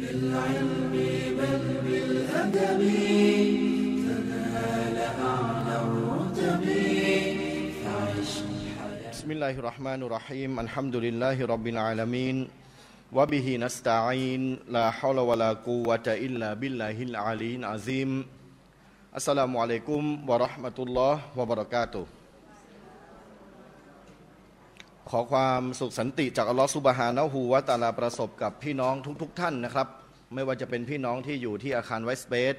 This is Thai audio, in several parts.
بالعلم بل بالأدب تنال أعلى الرتب فعش بسم الله الرحمن الرحيم الحمد لله رب العالمين وبه نستعين لا حول ولا قوة إلا بالله العلي العظيم السلام عليكم ورحمة الله وبركاته ขอความสุขสันติจากอัลลอฮฺสุบฮานะฮูวะตาลาประสบกับพี่น้องทุกๆทท่านนะครับ ไม่ว่าจะเป็นพี่น้องที่อยู่ที่อาคารไวสเปซ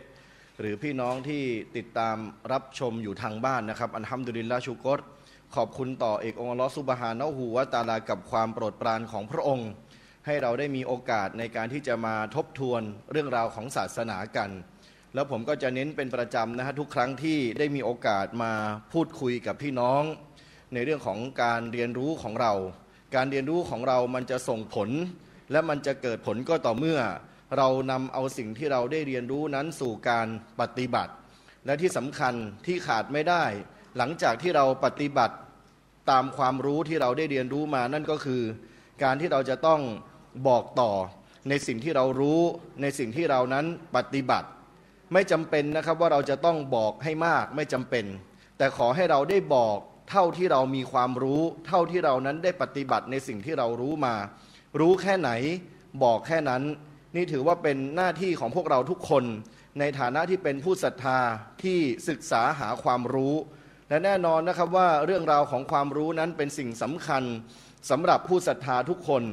หรือพี่น้องที่ติดตามรับชมอยู่ทางบ้านนะครับ อันฮัมดุลิลลาชูกรขอบคุณต่อเอกองค์อัลลอฮฺสุบฮานะฮูวะตาลากับความโปรดปรานของพระองค์ ให้เราได้มีโอกาสในการที่จะมาทบทวนเรื่องราวของศาสนากัน แล้วผมก็จะเน้นเป็นประจำนะฮะทุกครั้งที่ได้มีโอกาสมาพูดคุยกับพี่น้อง ในเรื่องของการเรียนรู้ของเรา การเรียนรู้ของเรามันจะส่งผล และมันจะเกิดผลก็ต่อเมื่อ เรานำเอาสิ่งที่เราได้เรียนรู้นั้นสู่การปฏิบัติ และที่สำคัญที่ขาดไม่ได้ หลังจากที่เราปฏิบัติตามความรู้ที่เราได้เรียนรู้มานั่นก็คือ การที่เราจะต้องบอกต่อในสิ่งที่เรารู้ในสิ่งที่เรานั้นปฏิบัติ ไม่จำเป็นนะครับว่าเราจะต้องบอกให้มากไม่จำเป็น แต่ขอให้เราได้บอก เท่าที่เรามีความรู้ เท่าที่เรานั้นได้ปฏิบัติในสิ่งที่เรารู้มา รู้แค่ไหนบอกแค่นั้น นี่ถือว่าเป็นหน้าที่ของพวกเราทุกคน ในฐานะที่เป็นผู้ศรัทธาที่ศึกษาหาความรู้ และแน่นอนนะครับว่าเรื่องราวของความรู้นั้นเป็นสิ่งสำคัญสำหรับผู้ศรัทธาทุกคน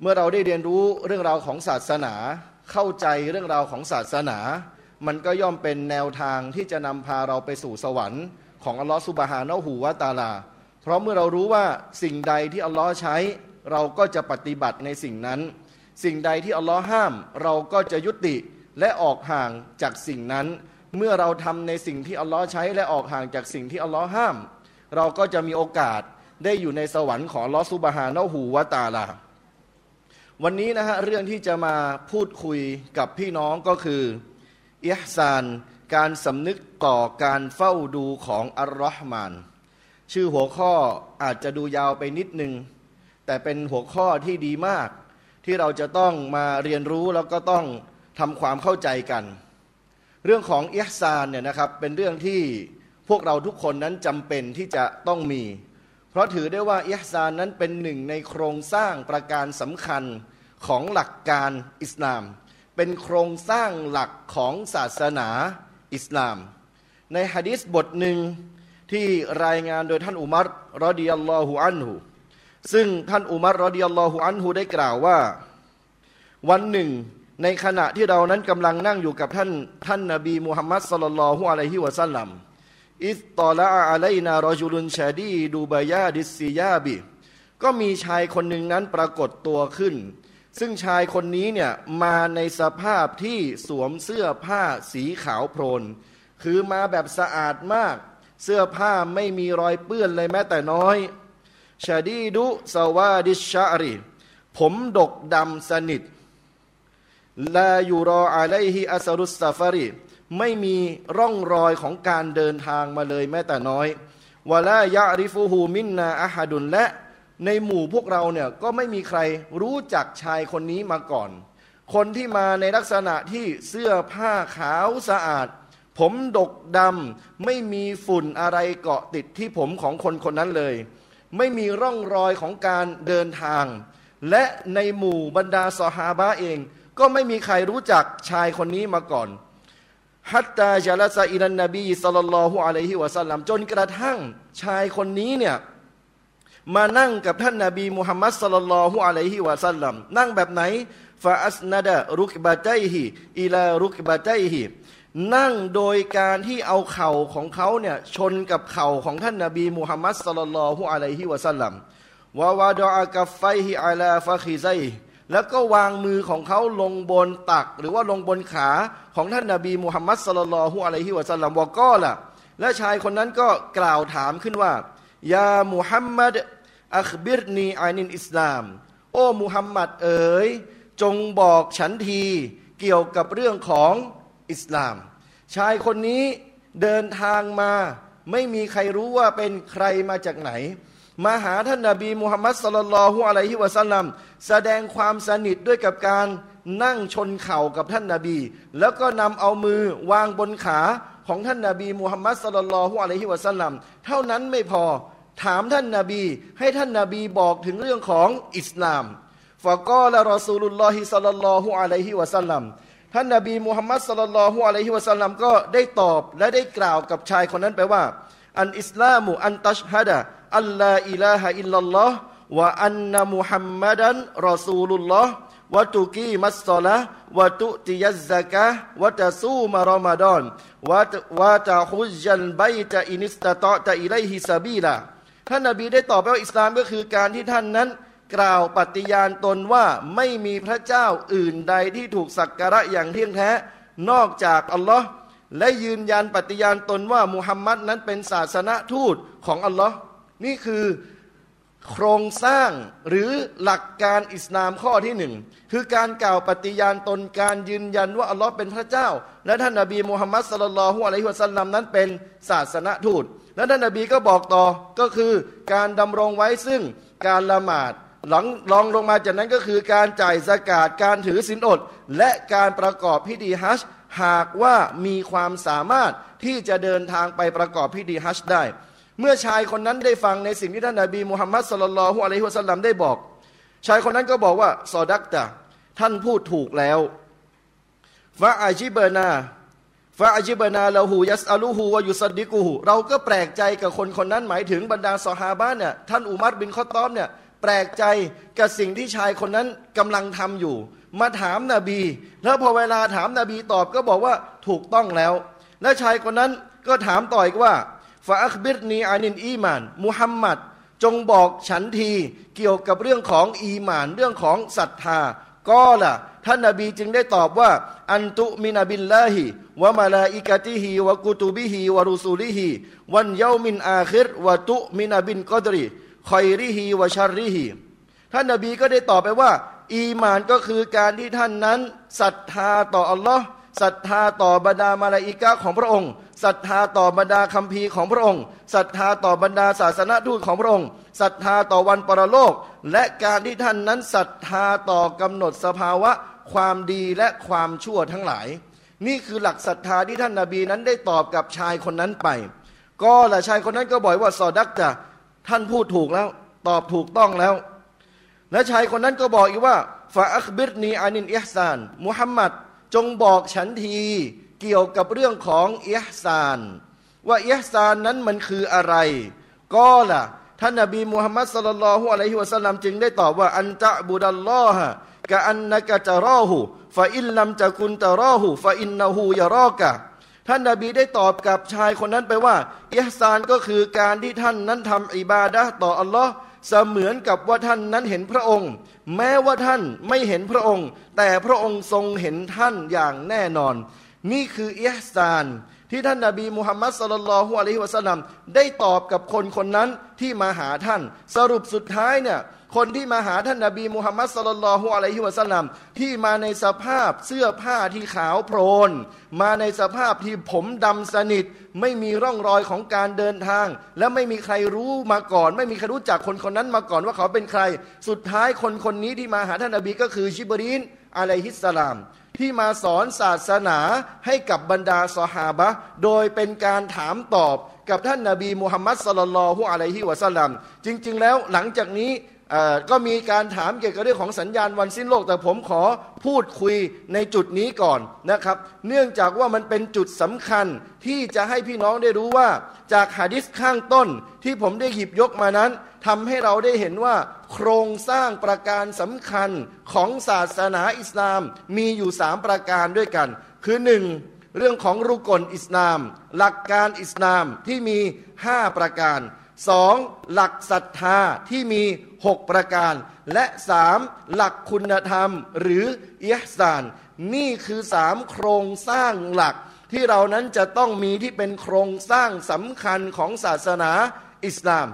เมื่อเราได้เรียนรู้เรื่องราวของศาสนา เข้าใจเรื่องราวของศาสนา มันก็ย่อมเป็นแนวทางที่จะนำพาเราไปสู่สวรรค์ ของอัลลอฮฺสุบฮานะฮูวะตาลา เพราะเมื่อเรารู้ว่าสิ่งใดที่อัลลอฮ์ใช้ เราก็จะปฏิบัติในสิ่งนั้น สิ่งใดที่อัลลอฮ์ห้าม เราก็จะยุติและออกห่างจากสิ่งนั้น เมื่อเราทำในสิ่งที่อัลลอฮ์ใช้และออกห่างจากสิ่งที่อัลลอฮ์ห้าม เราก็จะมีโอกาสได้อยู่ในสวรรค์ของอัลลอฮ์สุบฮานะฮูวตาลา วันนี้นะฮะเรื่องที่จะมาพูดคุยกับพี่น้องก็คืออิฮซาน การสำนึกต่อการเฝ้าดูของอัลลอฮ์มาน ชื่อหัวข้ออาจจะดูยาวไปนิดนึง แต่เป็นหัวข้อที่ดีมาก ที่เราจะต้องมาเรียนรู้แล้วก็ต้องทำความเข้าใจกัน เรื่องของอิฮซานเนี่ยนะครับเป็นเรื่องที่พวกเราทุกคนนั้นจำเป็นที่จะต้องมี เพราะถือได้ว่าอิฮซานนั้นเป็นหนึ่งในโครงสร้างประการสำคัญของหลักการอิสลาม เป็นโครงสร้างหลักของศาสนา อิสลาม ในฮะดิษบทหนึ่งที่รายงานโดยท่านอุมัรรอดิยัลลอฮุอันฮุซึ่งท่านอุมัรรอดิยัลลอฮุอันฮุได้กล่าวว่า วันหนึ่ง ในขณะที่เรานั้นกำลังนั่งอยู่กับท่านท่านนบีมุฮัมมัดصلى الله عليه وسلم إذ طلع علينا رجل شديد بياض الثيابก็มีชายคนหนึ่งนั้นปรากฏตัวขึ้น ซึ่งชายคนนี้เนี่ยมาในสภาพที่สวมเสื้อผ้าสีขาวโพลน คือมาแบบสะอาดมาก เสื้อผ้าไม่มีรอยเปื้อนเลยแม้แต่น้อยشديد سواد الشعرผมดกดำสนิทลายูรออะไลฮิอัสรุสซาฟารีไม่มีร่องรอยของการเดินทางมาเลยแม้แต่น้อยวะลายะริฟูฮูมินนาอะฮัดุนและ ในหมู่พวกเราเนี่ยก็ไม่มีใครรู้จักชายคนนี้มาก่อน คนที่มาในลักษณะที่เสื้อผ้าขาวสะอาด ผมดกดำไม่มีฝุ่นอะไรเกาะติดที่ผมของคนคนนั้นเลย ไม่มีร่องรอยของการเดินทาง และในหมู่บรรดาสหาบะเอง ก็ไม่มีใครรู้จักชายคนนี้มาก่อนฮัตตาจาลาซาอิลันนบีสัลลัลลอฮุอะลัยฮิวะสัลลัมจนกระทั่งชายคนนี้เนี่ย มานั่งกับท่านนาบีมุฮัมมัดสลลัลฮุอะลัยฮิวะสัลลัมนั่งแบบไหนฟาอัสนาดะรุกบาใจฮิอิลารุกบาใจฮินั่งโดยการที่เอาเข่าของเขาเนี่ยชนกับเข่าของท่านนาบีมุฮัมมัดสลลัลฮุอะลัยฮิวะสัลลัมวาวาดออากัฟไฟฮิอาลาฟาคิไซแล้วก็วางมือของเขาลงบนตัก หรือว่าลงบนขาของท่านนาบีมุฮัมมัดสลลัลฮุอะลัยฮิวะสัลลัมวก็ล่ะและชายคนนั้นก็กล่าวถามขึ้นว่ายามุฮัมมัด อัคบิรนีอานินอิสลาม โอ้มุฮัมมัดเอ๋ย จงบอกฉันทีเกี่ยวกับเรื่องของอิสลาม ชายคนนี้เดินทางมา ไม่มีใครรู้ว่าเป็นใครมาจากไหน มาหาท่านนาบีมุฮัมมัดสลลัลฮุอะลัยฮิวะสัลลัมแสดงความสนิทด้วยกับการนั่งชนเข่ากับท่านนาบี แล้วก็นำเอามือวางบนขาของท่านนาบีมุฮัมมัดสลลัลฮุอะลัยฮิวะสัลลัมเท่านั้นไม่พอ ถามท่านนาบี ให้ท่านนาบีบอกถึงเรื่องของอิสลามฟะกอละรอซูลุลลอฮิสัลลัลลอฮุอะลัยฮิวะสัลลัมท่านนาบีมุฮัมมัดสลลัลลอฮุอะลัยฮิวะสัลลัมก็ได้ตอบและได้กล่าวกับชายคนนั้นไปว่า الإسلام أن تشهد أن لا إله إلا الله وأن محمدا رسول الله وتقيم الصلاة وتؤتي الزكاة وتصوم رمضان و وتحج البيت إن استطعت إليه سبيلا ท่านนบีได้ตอบไปว่าอิสลามก็คือการที่ท่านนั้น กล่าวปฏิญาณตนว่าไม่มีพระเจ้าอื่นใดที่ถูกสักการะอย่างเที่ยงแท้ นอกจากอัลลอฮ์และยืนยันปฏิญาณตนว่ามุฮัมมัดนั้นเป็นศาสนทูตของอัลลอฮ์นี่คือโครงสร้างหรือหลักการอิสลามข้อที่หนึ่งคือการกล่าวปฏิญาณตนการยืนยันว่าอัลลอฮ์เป็นพระเจ้า และท่านนบีมูฮัมมัดสลลัลฮุอะลัยฮิวะสัลลัมนั้นเป็นศาสนทูต และท่านนบีก็บอกต่อก็คือการดำรงไว้ซึ่งการละหมาดหลังรองลงมาจากนั้นก็คือการจ่ายสกาดการถือศีลอด และการประกอบพิธีฮัจญ์หากว่ามีความสามารถที่จะเดินทางไปประกอบพิธีฮัจญ์ได้ เมื่อชายคนนั้นได้ฟังในสิ่งที่ท่านนาบีมุฮัมมัดสุลลัลฮุอะลัยฮิวะสัลลัมได้บอก ชายคนนั้นก็บอกว่าซอดักตะท่านพูดถูกแล้วฟาอาจิเบนา ฟาอจิเบนาลาหูยัสอาลูฮูวายุสดิกูหูเราก็แปลกใจกับคนคนนั้นหมายถึงบรรดาสหาบ้านเนี่ยท่านอุมัรบินข้อต้อมเนี่ยแปลกใจกับสิ่งที่ชายคนนั้นกำลังทำอยู่ มาถามนาบี แล้วพอเวลาถามนาบีตอบก็บอกว่าถูกต้องแล้ว และชายคนนั้นก็ถามต่ออีกว่าفأخبرني عن الإيمان มุฮัมมัดจงบอกฉันทีเกี่ยวกับเรื่องของอีมานเรื่องของศรัทธาก็ล่ะ ท่านนาบีจึงได้ตอบว่า أن تؤمن بالله وملائكته وكتبه ورسلهวันเยามินอาคิรวะตุมินาบินกอดรีคอยริฮิวะชาริฮิท่านนาบีก็ได้ตอบไปว่า อีมานก็คือการที่ท่านนั้นศรัทธาต่ออัลลอฮ์ศรัทธาต่อบรรดามาลาอิกะของพระองค์ศรัทธาต่อบรรดาคัมภีร์ของพระองค์ศรัทธาต่อบรรดาศาสนทูตของพระองค์ศรัทธาต่อวันปรโลก และการที่ท่านนั้นศรัทธาต่อกำหนดสภาวะ ความดีและความชั่วทั้งหลาย นี่คือหลักศรัทธาที่ท่านนาบีนั้นได้ตอบกับชายคนนั้นไป ก็ละชายคนนั้นก็บอกว่าซอดักจะท่านพูดถูกแล้ว ตอบถูกต้องแล้ว และชายคนนั้นก็บอกอีกว่าฟาอัคบิรนีอานินอิฮซานมุฮัมมัดจงบอกฉันทีเกี่ยวกับเรื่องของอิฮซาน ว่าอิฮซานนั้นมันคืออะไร ก็ล่ะท่านนบีมุฮัมมัดสลลัลฮุอะลัยฮิวะสัลลัมจึงได้ตอบว่าอันจะบุดัลลอฮะ กะอันนักจะรอหูฟาอินลัมจะกุนจะรอหูฟาอินนาหูยารอกะท่านนบีได้ตอบกับชายคนนั้นไปว่าอิฮซานก็คือการที่ท่านนั้นทำอิบาดะต่ออัลลอฮ์เสมือนกับว่าท่านนั้นเห็นพระองค์ แม้ว่าท่านไม่เห็นพระองค์ แต่พระองค์ทรงเห็นท่านอย่างแน่นอน นี่คืออิฮซานที่ท่านนาบีมุฮัมมัดสลลัลลอฮุอะลัยฮิวะสัลลัมได้ตอบกับคนคนนั้นที่มาหาท่าน สรุปสุดท้ายเนี่ย คนที่มาหาท่านนาบีมุฮัมมัดสลลัลฮุอะลัยฮิวะสัลลัมที่มาในสภาพเสื้อผ้าที่ขาวโพลนมาในสภาพที่ผมดำสนิท ไม่มีร่องรอยของการเดินทาง และไม่มีใครรู้มาก่อน ไม่มีใครรู้จักคนคนนั้นมาก่อนว่าเขาเป็นใคร สุดท้ายคนคนนี้ที่มาหาท่านนาบีก็คือชิบรีนอะลัยฮิสสลามที่มาสอนศาสนาให้กับบรรดาสหาบะ โดยเป็นการถามตอบกับท่านนาบีมุฮัมมัดสลลัลฮุอะลัยฮิวะสัลลัมจริง ๆ แล้วหลังจากนี้ ก็มีการถามเกี่ยวกับเรื่องของสัญญาณวันสิ้นโลก แต่ผมขอพูดคุยในจุดนี้ก่อนนะครับ เนื่องจากว่ามันเป็นจุดสำคัญที่จะให้พี่น้องได้รู้ว่าจากหะดิษข้างต้นที่ผมได้หยิบยกมานั้นทำให้เราได้เห็นว่า โครงสร้างประการสำคัญของศาสนาอิสลาม มีอยู่สามประการด้วยกัน คือหนึ่งเรื่องของรุกลอิสลาม หลักการอิสลามที่มีห้าประการ สองหลักศรัทธาที่มีหกประการ และสามหลักคุณธรรมหรือเอิฮซานนี่คือสามโครงสร้างหลักที่เรานั้นจะต้องมีที่เป็นโครงสร้างสำคัญของศาสนาอิสลาม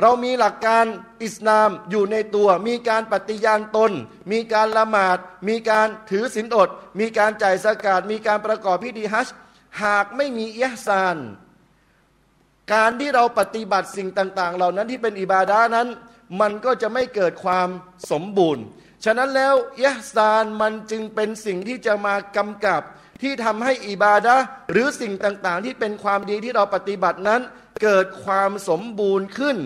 เรามีหลักการอิสลามอยู่ในตัว มีการปฏิญาณตน มีการละหมาด มีการถือศีลอด มีการจ่ายสกาดมีการประกอบพิธีฮัจหากไม่มีเอิฮซาน การที่เราปฏิบัติสิ่งต่าง ๆ เหล่านั้นที่เป็นอิบาดานั้น มันก็จะไม่เกิดความสมบูรณ์ ฉะนั้นแล้วยะซานมันจึงเป็นสิ่งที่จะมากำกับที่ทำให้อิบาดะหรือสิ่งต่างๆ ที่เป็นความดีที่เราปฏิบัตินั้น เกิดความสมบูรณ์ขึ้น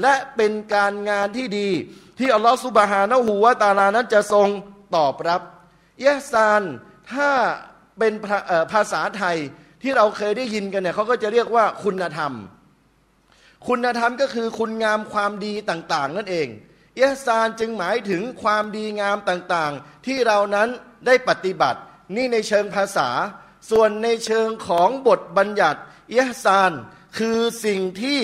และเป็นการงานที่ดี ที่อัลลอฮฺสุบฮานะฮูวะตาลานั้นจะทรงตอบรับยะซานถ้าเป็นภาษาไทย ที่เราเคยได้ยินกันเนี่ยเขาก็จะเรียกว่าคุณธรรม คุณธรรมก็คือคุณงามความดีต่างๆ นั่นเองเอิฮซานจึงหมายถึงความดีงามต่างๆ ที่เรานั้นได้ปฏิบัติ นี่ในเชิงภาษา ส่วนในเชิงของบทบัญญัติเอิฮซานคือสิ่งที่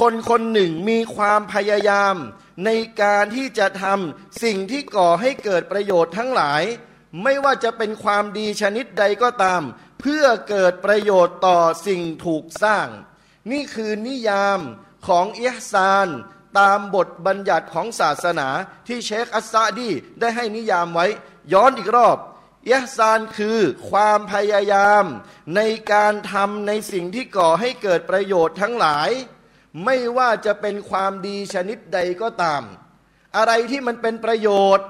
คนคนหนึ่งมีความพยายาม ในการที่จะทำสิ่งที่ก่อให้เกิดประโยชน์ทั้งหลาย ไม่ว่าจะเป็นความดีชนิดใดก็ตาม เพื่อเกิดประโยชน์ต่อสิ่งถูกสร้าง นี่คือนิยามของอิฮซาน ตามบทบัญญัติของศาสนาที่เชคอัสซาดีได้ให้นิยามไว้ ย้อนอีกรอบอิฮซานคือความพยายามในการทำในสิ่งที่ก่อให้เกิดประโยชน์ทั้งหลาย ไม่ว่าจะเป็นความดีชนิดใดก็ตาม อะไรที่มันเป็นประโยชน์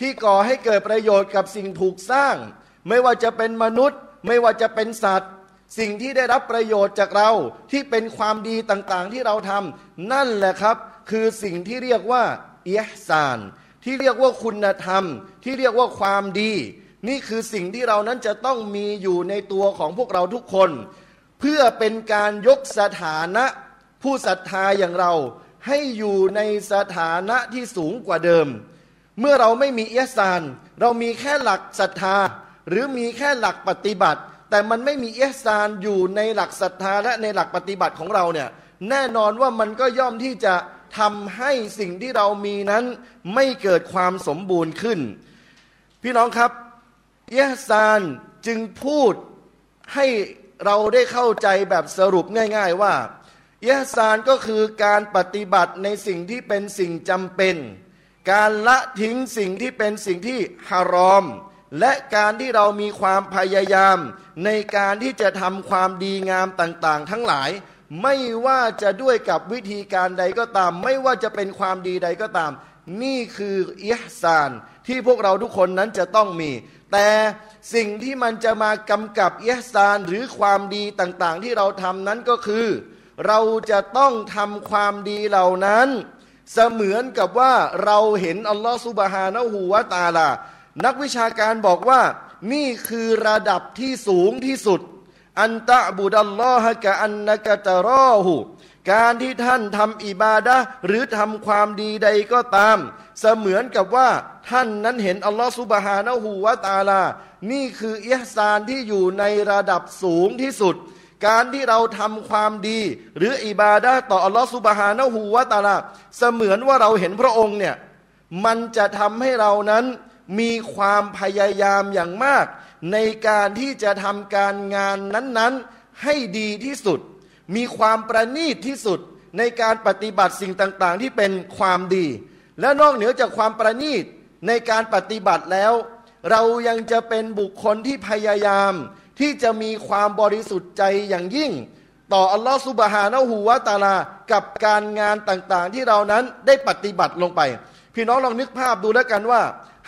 ที่ก่อให้เกิดประโยชน์กับสิ่งถูกสร้าง ไม่ว่าจะเป็นมนุษย์ ไม่ว่าจะเป็นสัตว์ สิ่งที่ได้รับประโยชน์จากเราที่เป็นความดีต่างๆ ที่เราทำนั่นแหละครับ คือสิ่งที่เรียกว่าเอิฮซาน ที่เรียกว่าคุณธรรม ที่เรียกว่าความดี นี่คือสิ่งที่เรานั้นจะต้องมีอยู่ในตัวของพวกเราทุกคน เพื่อเป็นการยกสถานะ ผู้ศรัทธาอย่างเราให้อยู่ในสถานะที่สูงกว่าเดิม เมื่อเราไม่มีเอียซาน เรามีแค่หลักศรัทธา หรือมีแค่หลักปฏิบัติ แต่มันไม่มีเอียซานอยู่ในหลักศรัทธาและในหลักปฏิบัติของเราเนี่ยแน่นอนว่ามันก็ย่อมที่จะทำให้สิ่งที่เรามีนั้นไม่เกิดความสมบูรณ์ขึ้น พี่น้องครับเอียซานจึงพูดให้เราได้เข้าใจแบบสรุปง่าย ๆว่าเอียซานก็คือการปฏิบัติในสิ่งที่เป็นสิ่งจำเป็น การละทิ้งสิ่งที่เป็นสิ่งที่ฮารอม และการที่เรามีความพยายามในการที่จะทำความดีงามต่างๆ ทั้งหลาย ไม่ว่าจะด้วยกับวิธีการใดก็ตาม ไม่ว่าจะเป็นความดีใดก็ตาม นี่คืออิฮซาน ที่พวกเราทุกคนนั้นจะต้องมี แต่สิ่งที่มันจะมากำกับอิฮซานหรือความดีต่างๆ ที่เราทำนั้นก็คือ เราจะต้องทำความดีเหล่านั้น เสมือนกับว่าเราเห็นอัลลอฮฺสุบฮานะฮูวะตาลา นักวิชาการบอกว่านี่คือระดับที่สูงที่สุด อันตะบุดัลลอฮะกะอันนะกะตะรอหูการที่ท่านทำอิบาดะหรือทำความดีใดก็ตาม เสมือนกับว่าท่านนั้นเห็นอัลลอฮฺสุบฮานะฮูวะตาลา นี่คืออิฮซานที่อยู่ในระดับสูงที่สุด การที่เราทำความดี หรืออิบาดะต่ออัลลอฮฺสุบฮานะฮูวะตาลา เสมือนว่าเราเห็นพระองค์เนี่ยมันจะทำให้เรานั้น มีความพยายามอย่างมาก ในการที่จะทำการงานนั้นๆ ให้ดีที่สุด มีความประณีตที่สุดในการปฏิบัติสิ่งต่างๆ ที่เป็นความดี และนอกเหนือจากความประณีตในการปฏิบัติแล้ว เรายังจะเป็นบุคคลที่พยายาม ที่จะมีความบริสุทธิ์ใจอย่างยิ่ง ต่ออัลลอฮฺสุบฮานะฮูวาตาลา กับการงานต่างๆ ที่เรานั้นได้ปฏิบัติลงไป พี่น้องลองนึกภาพดูแล้วกันว่า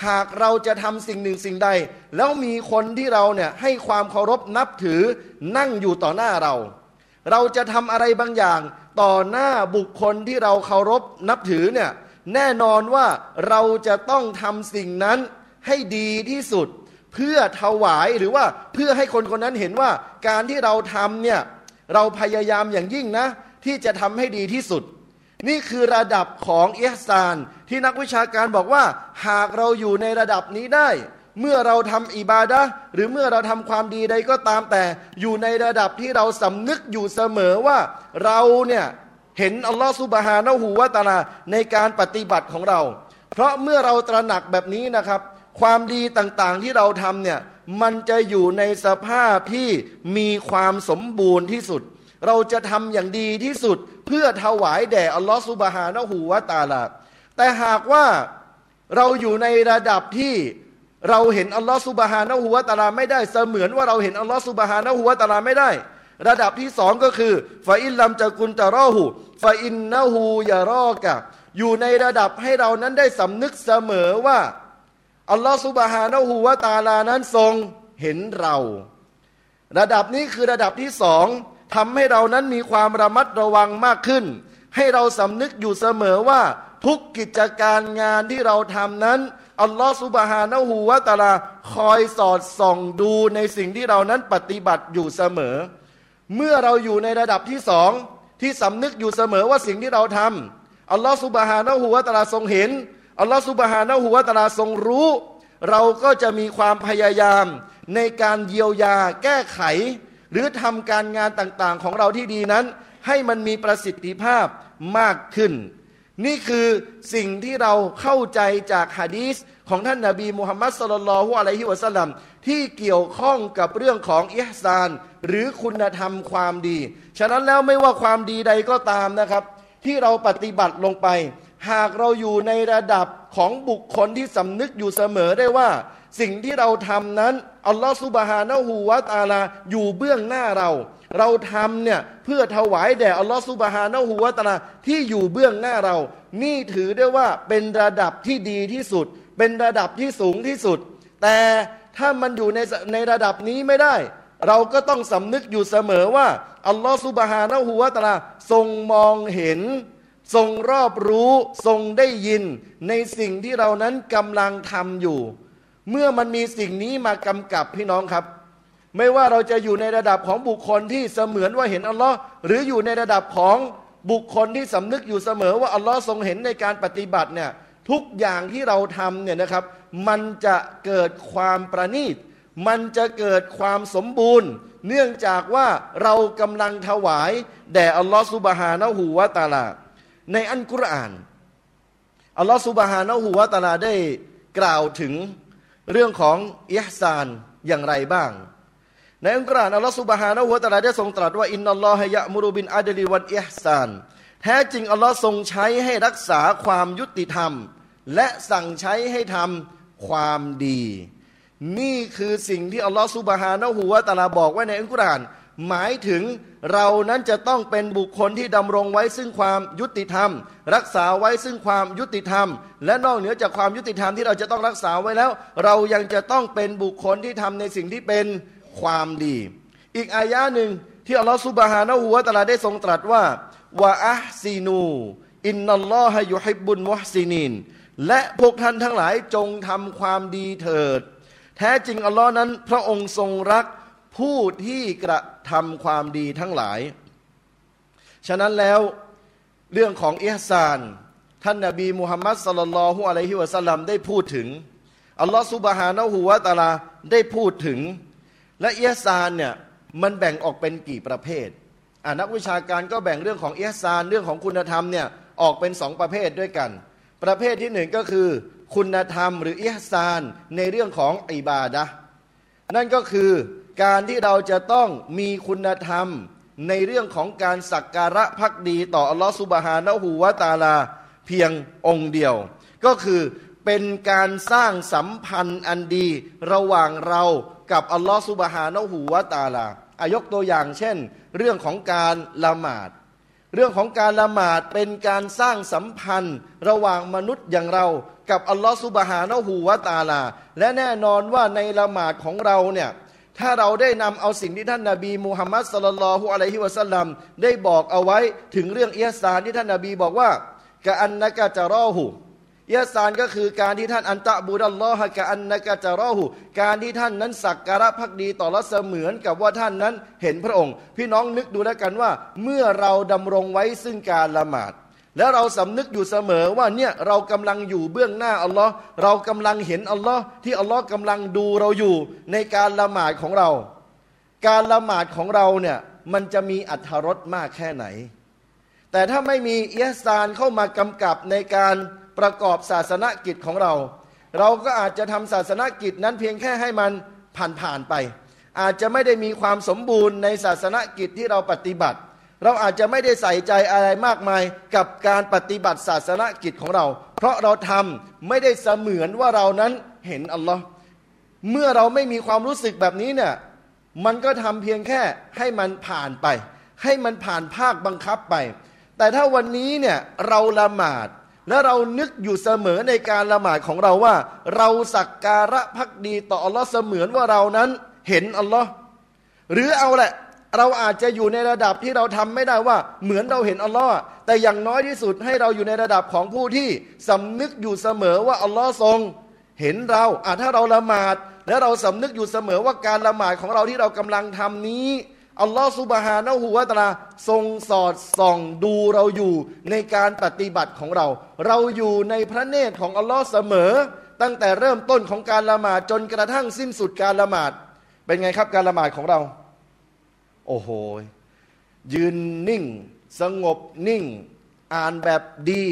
หากเราจะทำสิ่งหนึ่งสิ่งใด แล้วมีคนที่เราเนี่ยให้ความเคารพนับถือนั่งอยู่ต่อหน้าเรา เราจะทำอะไรบางอย่างต่อหน้าบุคคลที่เราเคารพนับถือเนี่ยแน่นอนว่าเราจะต้องทำสิ่งนั้นให้ดีที่สุด เพื่อถวายหรือว่าเพื่อให้คนคนนั้นเห็นว่าการที่เราทำเนี่ยเราพยายามอย่างยิ่งนะ ที่จะทำให้ดีที่สุด นี่คือระดับของเอฮซาน ที่นักวิชาการบอกว่า หากเราอยู่ในระดับนี้ได้ เมื่อเราทำอิบาดะหรือเมื่อเราทำความดีใดก็ตามแต่อยู่ในระดับที่เราสำนึกอยู่เสมอว่า เราเนี่ยเห็นอัลลอฮฺสุบฮานะฮูวะตาลาในการปฏิบัติของเรา เพราะเมื่อเราตระหนักแบบนี้นะครับ ความดีต่างๆที่เราทำเนี่ยมันจะอยู่ในสภาพที่มีความสมบูรณ์ที่สุด เราจะทำอย่างดีที่สุด เพื่อถวายแด่อัลลอฮฺสุบฮานะฮูวะตาลาแต่หากว่าเราอยู่ในระดับที่เราเห็นอัลลอฮฺสุบฮานะฮูวะตาลาไม่ได้เสมือนว่าเราเห็นอัลลอฮฺสุบฮานะฮูวะตาลาไม่ได้ ระดับที่สองก็คือฟาอินลัมจะกุนตะรอหูฟาอินนะฮูยารอกะอยู่ในระดับให้เรานั้นได้สำนึกเสมอว่าอัลลอฮฺสุบฮานะฮูวาตาลานั้นทรงเห็นเรา ระดับนี้คือระดับที่สอง ทำให้เรานั้นมีความระมัดระวังมากขึ้น ให้เราสำนึกอยู่เสมอว่าทุกกิจการงานที่เราทำนั้นอัลลอฮฺสุบฮานะฮูวาตาลาคอยสอดส่องดูในสิ่งที่เรานั้นปฏิบัติอยู่เสมอ เมื่อเราอยู่ในระดับที่สองที่สำนึกอยู่เสมอว่าสิ่งที่เราทำอัลลอฮฺสุบฮานะฮูวาตาลาทรงเห็นอัลลอฮฺสุบฮานะฮูวาตาลาทรงรู้ เราก็จะมีความพยายามในการเยียวยาแก้ไข หรือทำการงานต่างๆของเราที่ดีนั้น ให้มันมีประสิทธิภาพมากขึ้น นี่คือสิ่งที่เราเข้าใจจากฮะดีษของท่านนาบีมุฮัมมัดสุลลัลฮุอะลัยฮิวะสัลลัมที่เกี่ยวข้องกับเรื่องของอิฮซาน หรือคุณธรรมความดี ฉะนั้นแล้วไม่ว่าความดีใดก็ตามนะครับ ที่เราปฏิบัติลงไป หากเราอยู่ในระดับของบุคคลที่สำนึกอยู่เสมอได้ว่า สิ่งที่เราทำนั้นอัลลอฮฺสุบฮานะฮูวาตาลาอยู่เบื้องหน้าเรา เราทำเนี่ยเพื่อถวายแด่อัลลอฮฺสุบฮานะฮูวาตาลาที่อยู่เบื้องหน้าเรา นี่ถือได้ว่าเป็นระดับที่ดีที่สุด เป็นระดับที่สูงที่สุด แต่ถ้ามันอยู่ในในระดับนี้ไม่ได้ เราก็ต้องสำนึกอยู่เสมอว่าอัลลอฮฺสุบฮานะฮูวาตาลาทรงมองเห็นทรงรอบรู้ทรงได้ยินในสิ่งที่เรานั้นกำลังทำอยู่ เมื่อมันมีสิ่งนี้มากำกับพี่น้องครับ ไม่ว่าเราจะอยู่ในระดับของบุคคลที่เสมือนว่าเห็นอัลลอฮ์หรืออยู่ในระดับของบุคคลที่สำนึกอยู่เสมอว่าอัลลอฮ์ทรงเห็นในการปฏิบัติเนี่ยทุกอย่างที่เราทำเนี่ยนะครับ มันจะเกิดความประณีต มันจะเกิดความสมบูรณ์ เนื่องจากว่าเรากำลังถวายแด่อัลลอฮ์สุบฮานะฮูวาตาลา ในอันกุรอานอัลลอฮ์สุบฮานะฮูวาตาลาได้กล่าวถึง เรื่องของอิฮซานอย่างไรบ้าง ในอังกฤษอัลลอฮฺสุบฮานะฮุวาตาลาได้ทรงตรัสว่าอินนัลลอฮฺยะมุรุบินอาดลีวันอิฮซานแท้จริงอัลลอฮ์ทรงใช้ให้รักษาความยุติธรรม และสั่งใช้ให้ทำความดี นี่คือสิ่งที่อัลลอฮ์สุบฮานะฮุวาตาลาบอกไว้ในอัลกุรอาน หมายถึงเรานั้นจะต้องเป็นบุคคลที่ดำรงไว้ซึ่งความยุติธรรม รักษาไว้ซึ่งความยุติธรรม และนอกเหนือจากความยุติธรรมที่เราจะต้องรักษาไว้แล้ว เรายังจะต้องเป็นบุคคลที่ทำในสิ่งที่เป็นความดี อีกอายะหนึ่งที่อัลลอฮฺสุบฮานะฮูวะตะอาลาได้ทรงตรัสว่าวะอัซีนู อินนัลลอฮะยุฮิบบุนมุฮซินีนและพวกท่านทั้งหลายจงทำความดีเถิด แท้จริงอัลลอฮ์นั้นพระองค์ทรงรัก ผู้ที่กระทำความดีทั้งหลาย ฉะนั้นแล้วเรื่องของอิฮซาน ท่านนาบีมุฮัมมัดสลลัลลอฮุอะลัยฮิวะสัลลัมได้พูดถึง อัลลอฮ์ซุบฮานะฮูวะตาลาได้พูดถึง และอิฮซานเนี่ยมันแบ่งออกเป็นกี่ประเภทอ่านักวิชาการก็แบ่งเรื่องของอิฮซานเรื่องของคุณธรรมเนี่ยออกเป็นสองประเภทด้วยกัน ประเภทที่หนึ่งก็คือคุณธรรมหรืออิฮซานในเรื่องของอิบาดะนั่นก็คือ การที่เราจะต้องมีคุณธรรมในเรื่องของการสักการะพักดีต่ออัลลอฮฺสุบฮานะฮูวาตาลาเพียงองค์เดียว ก็คือเป็นการสร้างสัมพันธ์อันดีระหว่างเรากับอัลลอฮฺสุบฮานะฮูวาตาลาอายกตัวอย่างเช่น เรื่องของการละหมาด เรื่องของการละหมาดเป็นการสร้างสัมพันธ์ระหว่างมนุษย์อย่างเรากับอัลลอฮฺสุบฮานะฮูวาตาลา และแน่นอนว่าในละหมาดของเราเนี่ย ถ้าเราได้นำเอาสิ่งที่ท่านนาบีมูฮัมมัดสลลัลฮุอะลัยฮิวะสัลลัมได้บอกเอาไว้ถึงเรื่องเอียสานที่ท่านนาบีบอกว่ากะอันนักะจะรอหูเอียสานก็คือการที่ท่านอันตะบูดัลลอฮะกะอันนักะจะรอหูการที่ท่านนั้นสักการะพักดีต่อละเสมือนกับว่าท่านนั้นเห็นพระองค์ พี่น้องนึกดูแล้วกันว่า เมื่อเราดำรงไว้ซึ่งการละหมาด แล้วเราสำนึกอยู่เสมอว่าเนี่ยเรากำลังอยู่เบื้องหน้าอัลลอฮ์เรากำลังเห็นอัลลอฮ์ที่อัลลอฮ์กำลังดูเราอยู่ในการละหมาดของเรา การละหมาดของเราเนี่ยมันจะมีอัธรสมากแค่ไหน แต่ถ้าไม่มีเอียซานเข้ามากำกับในการประกอบศาสนกิจของเรา เราก็อาจจะทำศาสนกิจนั้นเพียงแค่ให้มันผ่านๆไป อาจจะไม่ได้มีความสมบูรณ์ในศาสนกิจที่เราปฏิบัติ เราอาจจะไม่ได้ใส่ใจอะไรมากมายกับการปฏิบัติศาสนกิจของเรา เพราะเราทำไม่ได้เสมือนว่าเรานั้นเห็นอัลลอฮ์เมื่อเราไม่มีความรู้สึกแบบนี้เนี่ยมันก็ทำเพียงแค่ให้มันผ่านไป ให้มันผ่านภาคบังคับไป แต่ถ้าวันนี้เนี่ยเราละหมาดและเรานึกอยู่เสมอในการละหมาดของเราว่า เราสักการะพักดีต่ออัลลอฮ์เสมือนว่าเรานั้นเห็นอัลลอฮ์หรือเอาแหละ เราอาจจะอยู่ในระดับที่เราทำไม่ได้ว่าเหมือนเราเห็นอัลลอฮ์แต่อย่างน้อยที่สุดให้เราอยู่ในระดับของผู้ที่สำนึกอยู่เสมอว่าอัลลอฮ์ทรง เห็นเราอะถ้าเราละหมาด และเราสำนึกอยู่เสมอว่าการละหมาดของเราที่เรากำลังทำนี้อัลลอฮ์สุบฮานะฮูวาตาลาทรงสอดส่องดูเราอยู่ในการปฏิบัติของเรา เราอยู่ในพระเนตรของอัลลอฮ์เสมอ ตั้งแต่เริ่มต้นของการละหมาดจนกระทั่งสิ้นสุดการละหมาด เป็นไงครับการละหมาดของเรา โอ้โห ยืนนิ่ง สงบนิ่ง อ่านแบบดี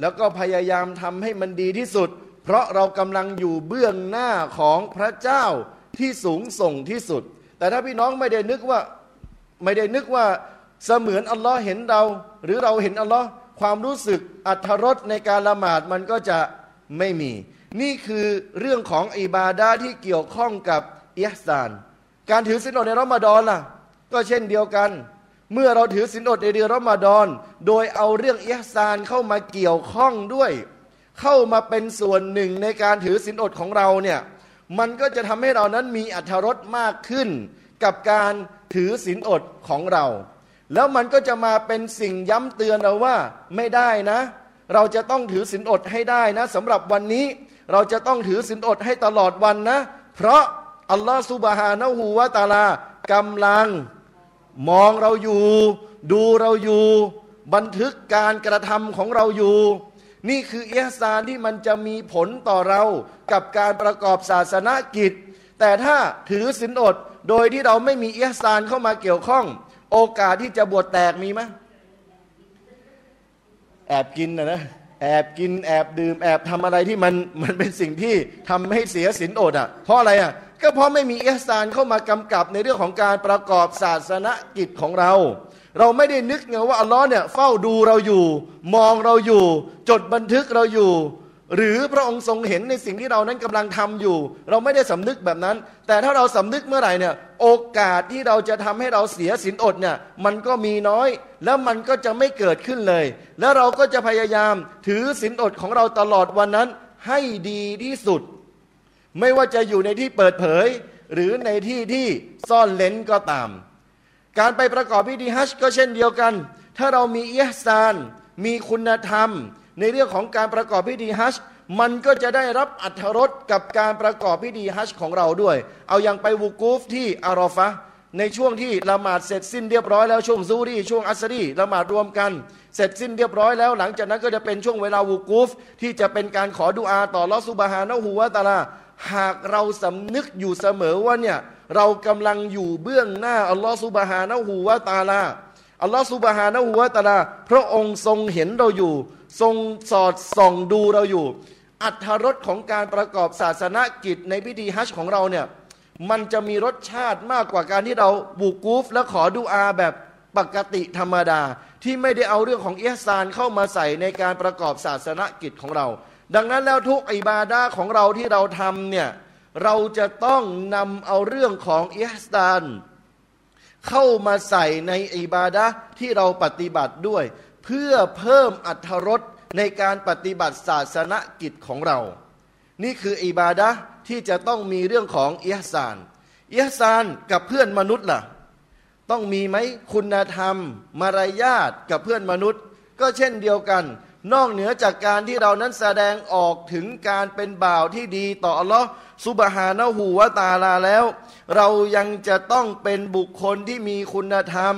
แล้วก็พยายามทำให้มันดีที่สุด เพราะเรากำลังอยู่เบื้องหน้าของพระเจ้าที่สูงส่งที่สุด แต่ถ้าพี่น้องไม่ได้นึกว่าไม่ได้นึกว่าเสมือนอัลลอฮ์เห็นเรา หรือเราเห็นอัลลอฮ์ความรู้สึกอัธรสในการละหมาดมันก็จะไม่มี นี่คือเรื่องของอิบาดาที่เกี่ยวข้องกับอิฮซาน การถือศีลอดในรอมฎอนล่ะ ก็เช่นเดียวกัน เมื่อเราถือศีลอดในเดือนรอมฎอน โดยเอาเรื่องอิฮซานเข้ามาเกี่ยวข้องด้วย เข้ามาเป็นส่วนหนึ่งในการถือศีลอดของเราเนี่ยมันก็จะทำให้เรานั้นมีอัธรสมากขึ้น กับการถือศีลอดของเรา แล้วมันก็จะมาเป็นสิ่งย้ำเตือนเราว่าไม่ได้นะ เราจะต้องถือศีลอดให้ได้นะสำหรับวันนี้เราจะต้องถือศีลอดให้ตลอดวันนะ เพราะอัลลอฮฺสุบฮานะฮูวาตาลากำลัง มองเราอยู่ ดูเราอยู่ บันทึกการกระทำของเราอยู่ นี่คือเอสานที่มันจะมีผลต่อเรากับการประกอบศาสนกิจ แต่ถ้าถือศีลอดโดยที่เราไม่มีอิฮซานเข้ามาเกี่ยวข้อง โอกาสที่จะบวชแตกมีไหมแอบกินนะนะ แอบกินแอบดื่มแอบทำอะไรที่มันมันเป็นสิ่งที่ทำให้เสียสินอดอะเพราะอะไรอะก็เพราะไม่มีเอสซานเข้ามากำกับในเรื่องของการประกอบศาสนกิจของเรา เราไม่ได้นึกไงว่าอัลลอฮ์เนี่ยเฝ้าดูเราอยู่ มองเราอยู่ จดบันทึกเราอยู่ หรือพระองค์ทรงเห็นในสิ่งที่เรานั้นกำลังทำอยู่ เราไม่ได้สำนึกแบบนั้น แต่ถ้าเราสำนึกเมื่อไหร่เนี่ยโอกาสที่เราจะทำให้เราเสียสินอดเนี่ยมันก็มีน้อย แล้วมันก็จะไม่เกิดขึ้นเลย แล้วเราก็จะพยายามถือสินอดของเราตลอดวันนั้นให้ดีที่สุด ไม่ว่าจะอยู่ในที่เปิดเผย หรือในที่ที่ซ่อนเลนก็ตาม การไปประกอบพิธีฮัจก็เช่นเดียวกัน ถ้าเรามีเอฮซาน มีคุณธรรม ในเรื่องของการประกอบพิธีฮัจมันก็จะได้รับอัธรสกับการประกอบพิธีฮัจของเราด้วย เอาอย่างไปวูกูฟที่อารอฟะในช่วงที่ละหมาดเสร็จสิ้นเรียบร้อยแล้วช่วงซูรีช่วงอัสรีละหมาดรวมกัน เสร็จสิ้นเรียบร้อยแล้วหลังจากนั้นก็จะเป็นช่วงเวลาวูกูฟ ที่จะเป็นการขอดุอาต่อลอสุบฮานะฮูวาตาลาหากเราสำนึกอยู่เสมอว่าเนี่ยเรากำลังอยู่เบื้องหน้าอัลลอฮฺสุบฮานะฮูวาตาลาอัลลอฮฺสุบฮานะฮูวาตาลาพระองค์ทรงเห็นเราอยู่ ทรงสอดส่องดูเราอยู่ อัธรสของการประกอบศาสนกิจในพิธีฮัจของเราเนี่ยมันจะมีรสชาติมากกว่าการที่เราบุกูฟ และขอดูอาแบบปกติธรรมดา ที่ไม่ได้เอาเรื่องของเอสซานเข้ามาใส่ในการประกอบศาสนกิจของเรา ดังนั้นแล้วทุกอิบาดาของเราที่เราทำเนี่ยเราจะต้องนำเอาเรื่องของเอสซานเข้ามาใส่ในอิบาดาที่เราปฏิบัติด้วย เพื่อเพิ่มอัธรสในการปฏิบัติศาสนกิจของเรา นี่คืออิบาดะที่จะต้องมีเรื่องของเอิฮซานเอิฮซานกับเพื่อนมนุษย์ล่ะ ต้องมีไหมคุณธรรม มารยาทกับเพื่อนมนุษย์ ก็เช่นเดียวกัน นอกเหนือจากการที่เรานั้นแสดงออกถึงการเป็นบ่าวที่ดีต่ออัลลอฮ์สุบฮานะฮูวาตาลาแล้ว เรายังจะต้องเป็นบุคคลที่มีคุณธรรม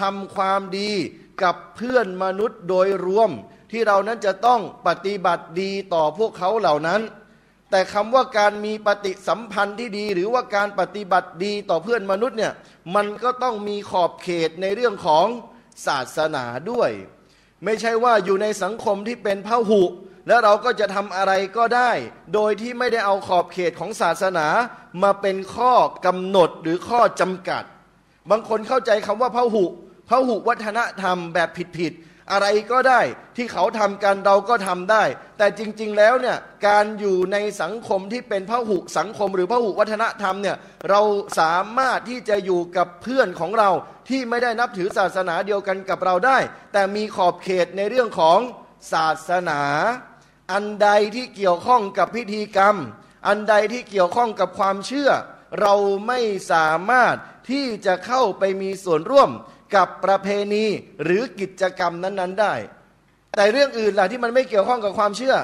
ทำความดี กับเพื่อนมนุษย์โดยรวม ที่เรานั้นจะต้องปฏิบัติดีต่อพวกเขาเหล่านั้น แต่คำว่าการมีปฏิสัมพันธ์ที่ดี หรือว่าการปฏิบัติดีต่อเพื่อนมนุษย์เนี่ยมันก็ต้องมีขอบเขตในเรื่องของศาสนาด้วย ไม่ใช่ว่าอยู่ในสังคมที่เป็นพหุ แล้วเราก็จะทำอะไรก็ได้ โดยที่ไม่ได้เอาขอบเขตของศาสนามาเป็นข้อกำหนดหรือข้อจำกัด บางคนเข้าใจคำว่าพหุ พหุวัฒนธรรมแบบผิดๆอะไรก็ได้ที่เขาทำกันเราก็ทำได้ แต่จริง ๆแล้วเนี่ยการอยู่ในสังคมที่เป็นพหุสังคม หรือพหุวัฒนธรรมเนี่ยเราสามารถที่จะอยู่กับเพื่อนของเราที่ไม่ได้นับถือศาสนาเดียวกันกับเราได้ แต่มีขอบเขตในเรื่องของศาสนา อันใดที่เกี่ยวข้องกับพิธีกรรม อันใดที่เกี่ยวข้องกับความเชื่อ เราไม่สามารถที่จะเข้าไปมีส่วนร่วม กับประเพณีหรือกิจกรรมนั้นๆได้ แต่เรื่องอื่นล่ะที่มันไม่เกี่ยวข้องกับความเชื่อ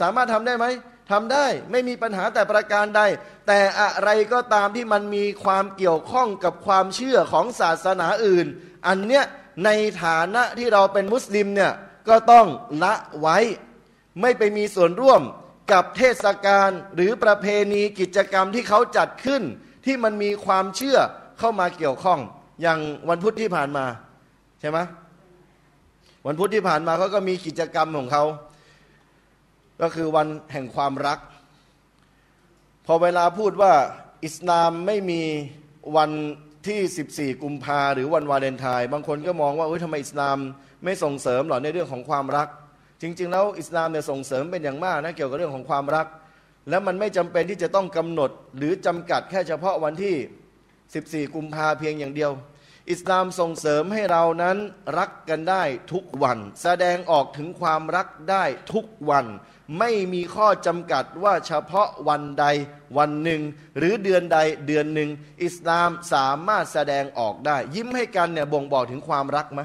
สามารถทำได้ไหมทำได้ไม่มีปัญหาแต่ประการใด แต่อะไรก็ตามที่มันมีความเกี่ยวข้องกับความเชื่อของศาสนาอื่น อันเนี้ยในฐานะที่เราเป็นมุสลิมเนี่ยก็ต้องละไว้ ไม่ไปมีส่วนร่วมกับเทศกาลหรือประเพณีกิจกรรมที่เขาจัดขึ้น ที่มันมีความเชื่อเข้ามาเกี่ยวข้อง อย่างวันพุธที่ผ่านมาใช่ไหมวันพุธที่ผ่านมาเขาก็มีกิจกรรมของเขาก็คือวันแห่งความรัก พอเวลาพูดว่าอิสลามไม่มีวันที่ 14 กุมภาหรือวันวาเลนไทน์บางคนก็มองว่าเอ้ยทำไมอิสลามไม่ส่งเสริมหรอในเรื่องของความรัก จริง ๆ แล้วอิสลามเนี่ยส่งเสริมเป็นอย่างมากนะเกี่ยวกับเรื่องของความรัก แล้วมันไม่จำเป็นที่จะต้องกำหนดหรือจำกัดแค่เฉพาะวันที่ 14 กุมภาเพียงอย่างเดียว อิสลามส่งเสริมให้เรานั้นรักกันได้ทุกวัน แสดงออกถึงความรักได้ทุกวัน ไม่มีข้อจำกัดว่าเฉพาะวันใดวันหนึ่ง หรือเดือนใดเดือนหนึ่ง อิสลามสามารถแสดงออกได้ ยิ้มให้กันเนี่ยบ่งบอกถึงความรักไหม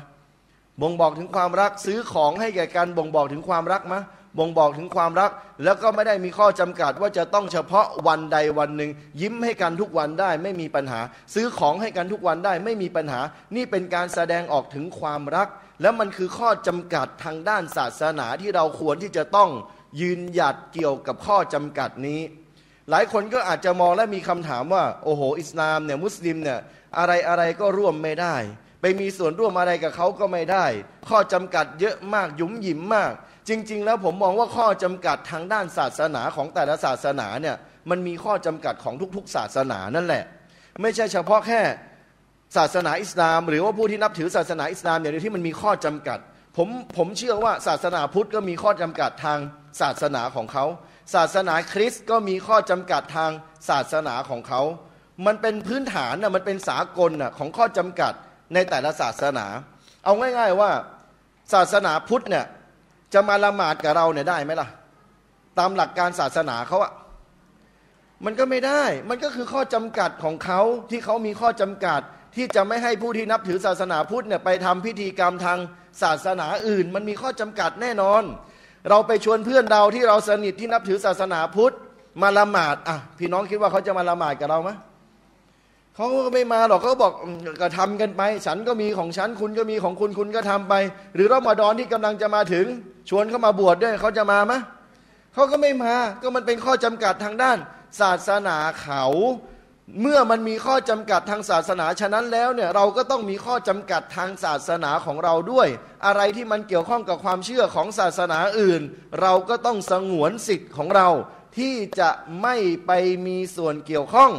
บ่งบอกถึงความรักซื้อของให้แก่กันบ่งบอกถึงความรักไหม บ่งบอกถึงความรัก แล้วก็ไม่ได้มีข้อจำกัดว่าจะต้องเฉพาะวันใดวันหนึ่ง ยิ้มให้กันทุกวันได้ไม่มีปัญหา ซื้อของให้กันทุกวันได้ไม่มีปัญหา นี่เป็นการแสดงออกถึงความรัก แล้วมันคือข้อจำกัดทางด้านศาสนาที่เราควรที่จะต้องยืนหยัดเกี่ยวกับข้อจำกัดนี้ หลายคนก็อาจจะมองและมีคำถามว่า โอ้โห อิสลามเนี่ยมุสลิมเนี่ยอะไรอะไรก็ร่วมไม่ได้ไปมีส่วนร่วมอะไรกับเขาก็ไม่ได้ ข้อจำกัดเยอะมากยุ่มหยิมมาก จริง ๆ แล้วผมมองว่าข้อจำกัดทางด้านศาสนาของแต่ละศาสนาเนี่ยมันมีข้อจำกัดของทุกๆ ศาสนานั่นแหละ ไม่ใช่เฉพาะแค่ศาสนาอิสลาม หรือว่าผู้ที่นับถือศาสนาอิสลามอย่างเดียวที่มันมีข้อจำกัด ผมผมเชื่อว่าศาสนาพุทธก็มีข้อจำกัดทางศาสนาของเขา ศาสนาคริสต์ก็มีข้อจำกัดทางศาสนาของเขา มันเป็นพื้นฐานนะมันเป็นสากลนะของข้อจำกัดในแต่ละศาสนา เอาง่าย ๆว่าศาสนาพุทธเนี่ย จะมาละหมาดกับเราเนี่ยได้ไหมล่ะ ตามหลักการศาสนาเขาอะมันก็ไม่ได้ มันก็คือข้อจำกัดของเขาที่เขามีข้อจำกัด ที่จะไม่ให้ผู้ที่นับถือศาสนาพุทธเนี่ยไปทำพิธีกรรมทางศาสนาอื่น มันมีข้อจำกัดแน่นอน เราไปชวนเพื่อนเราที่เราสนิทที่นับถือศาสนาพุทธมาละหมาดอะพี่น้องคิดว่าเขาจะมาละหมาดกับเราไหม เขาก็ไม่มาหรอกเขาบอกก็ทำกันไป ฉันก็มีของฉันคุณก็มีของคุณคุณก็ทำไป หรือรอมฎอนที่กำลังจะมาถึง ชวนเขามาบวชด้วยเขาจะมาไหมเขาก็ไม่มาก็มันเป็นข้อจำกัดทางด้าน ศาสนาเขา เมื่อมันมีข้อจำกัดทางศาสนาฉะนั้นแล้วเนี่ยเราก็ต้องมีข้อจำกัดทางศาสนาของเราด้วย อะไรที่มันเกี่ยวข้องกับความเชื่อของศาสนาอื่น เราก็ต้องสงวนสิทธิ์ของเราที่จะไม่ไปมีส่วนเกี่ยวข้อง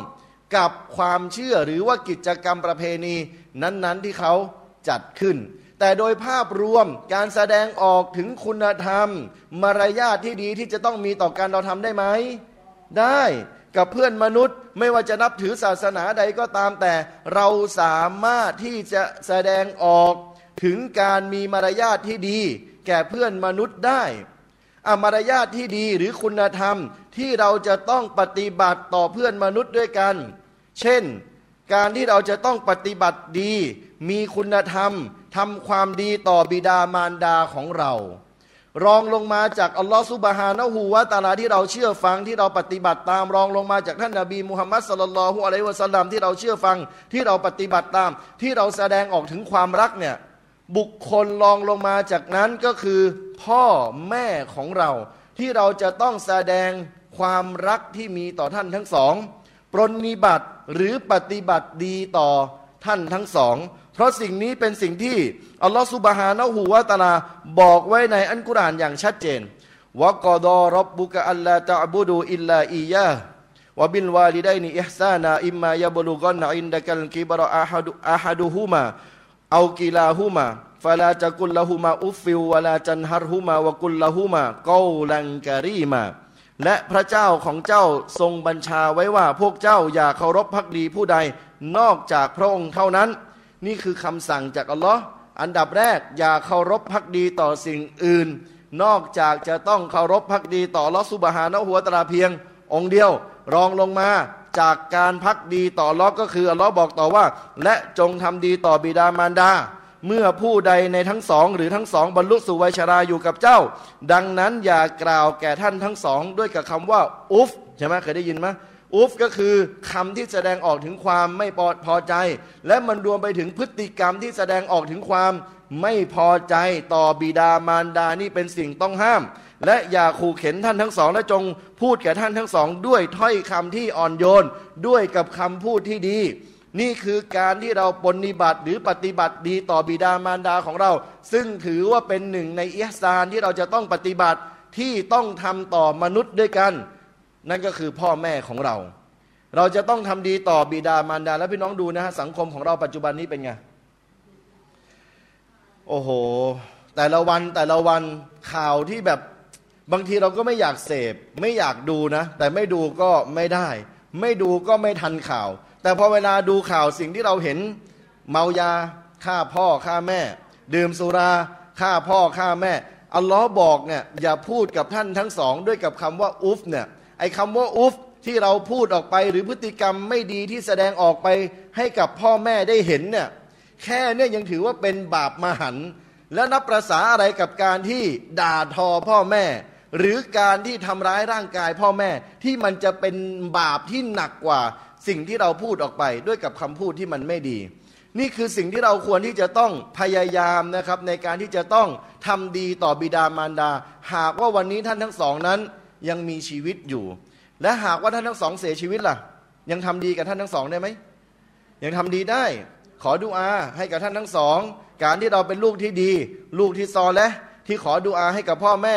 กับความเชื่อหรือว่ากิจกรรมประเพณีนั้นๆที่เขาจัดขึ้น แต่โดยภาพรวมการแสดงออกถึงคุณธรรม มารยาทที่ดีที่จะต้องมีต่อการเราทำได้ไหม ได้กับเพื่อนมนุษย์ไม่ว่าจะนับถือศาสนาใดก็ตามแต่ เราสามารถที่จะแสดงออกถึงการมีมารยาทที่ดี แก่เพื่อนมนุษย์ได้อมารยาทที่ดีหรือคุณธรรมที่เราจะต้องปฏิบัติต่อเพื่อนมนุษย์ด้วยกัน เช่น การที่เราจะต้องปฏิบัติดี มีคุณธรรมทำความดีต่อบิดามารดาของเรา รองลงมาจากอัลลอฮฺสุบฮานะฮูวะตาลาที่เราเชื่อฟังที่เราปฏิบัติตามรองลงมาจากท่านนาบีมุฮัมมัดสลลัลฮุอะลัยวะสัลลัมที่เราเชื่อฟังที่เราปฏิบัติตาม ที่เราแสดงออกถึงความรักเนี่ยบุคคลรองลงมาจากนั้นก็คือพ่อแม่ของเรา ที่เราจะต้องแสดงความรักที่มีต่อท่านทั้งสอง ปรนนิบัติหรือปฏิบัติดีต่อท่านทั้งสอง เพราะสิ่งนี้เป็นสิ่งที่อัลลอฮฺسبحانه وتعالىบอกไว้ในอัลกุรอานอย่างชัดเจนوقضى ربك ألا تعبدوا إلا إياه وبالوالدين إحسانا إما يبلغن عندك الكبر أحد أحدهما أو كلاهما فلا تقل لهما أف ولا تنهرهما وقل لهما قولا كريما และพระเจ้าของเจ้าทรงบัญชาไว้ว่าพวกเจ้าอย่าเคารพพักดีผู้ใดนอกจากพระองค์เท่านั้น นี่คือคำสั่งจากอัลลอฮ์อันดับแรกอย่าเคารพพักดีต่อสิ่งอื่น นอกจากจะต้องเคารพพักดีต่อลอสุบฮานะหัวตราเพียง องค์เดียว รองลงมาจากการพักดีต่อลอก็คืออัลลอฮ์บอกต่อว่า และจงทำดีต่อบิดามารดา เมื่อผู้ใดในทั้งสอง หรือทั้งสองบรรลุสู่วัยชราอยู่กับเจ้า ดังนั้นอย่ากล่าวแก่ท่านทั้งสอง ด้วยกับคำว่า อุฟใช่ไหมเคยได้ยินไหมอุฟก็คือคำที่แสดงออกถึงความไม่พอใจ และมันรวมไปถึงพฤติกรรมที่แสดงออกถึงความไม่พอใจต่อบิดามารดานี่เป็นสิ่งต้องห้าม และอย่าขู่เข็นท่านทั้งสอง และจงพูดแก่ท่านทั้งสอง ด้วยถ้อยคำที่อ่อนโยน ด้วยกับคำพูดที่ดี นี่คือการที่เราปฏิบัติหรือปฏิบัติดีต่อบิดามารดาของเรา ซึ่งถือว่าเป็นหนึ่งในอิสานที่เราจะต้องปฏิบัติที่ต้องทำต่อมนุษย์ด้วยกัน นั่นก็คือพ่อแม่ของเรา เราจะต้องทำดีต่อบิดามารดา แล้วพี่น้องดูนะฮะสังคมของเราปัจจุบันนี้เป็นไงโอ้โห แต่ละวันแต่ละวันข่าวที่แบบบางทีเราก็ไม่อยากเสพ ไม่อยากดูนะ แต่ไม่ดูก็ไม่ได้ ไม่ดูก็ไม่ทันข่าว แต่พอเวลาดูข่าวสิ่งที่เราเห็นเมายาฆ่าพ่อฆ่าแม่ ดื่มสุราฆ่าพ่อฆ่าแม่ อัลลอฮ์บอกเนี่ยอย่าพูดกับท่านทั้งสอง ด้วยกับคำว่าอุฟเนี่ยไอ้คำว่าอุฟที่เราพูดออกไปหรือพฤติกรรมไม่ดีที่แสดงออกไปให้กับพ่อแม่ได้เห็นเนี่ยแค่เนี่ยยังถือว่าเป็นบาปมหัน แล้วนับประษาอะไรกับการที่ด่าทอพ่อแม่ หรือการที่ทำร้ายร่างกายพ่อแม่ที่มันจะเป็นบาปที่หนักกว่า สิ่งที่เราพูดออกไปด้วยกับคำพูดที่มันไม่ดี นี่คือสิ่งที่เราควรที่จะต้องพยายามนะครับ ในการที่จะต้องทำดีต่อบิดามารดา หากว่าวันนี้ท่านทั้งสองนั้นยังมีชีวิตอยู่ และหากว่าท่านทั้งสองเสียชีวิตล่ะ ยังทำดีกับท่านทั้งสองได้ไหมยังทำดีได้ ขอดุอาให้กับท่านทั้งสอง การที่เราเป็นลูกที่ดี ลูกที่ซอและ ที่ขอดุอาให้กับพ่อแม่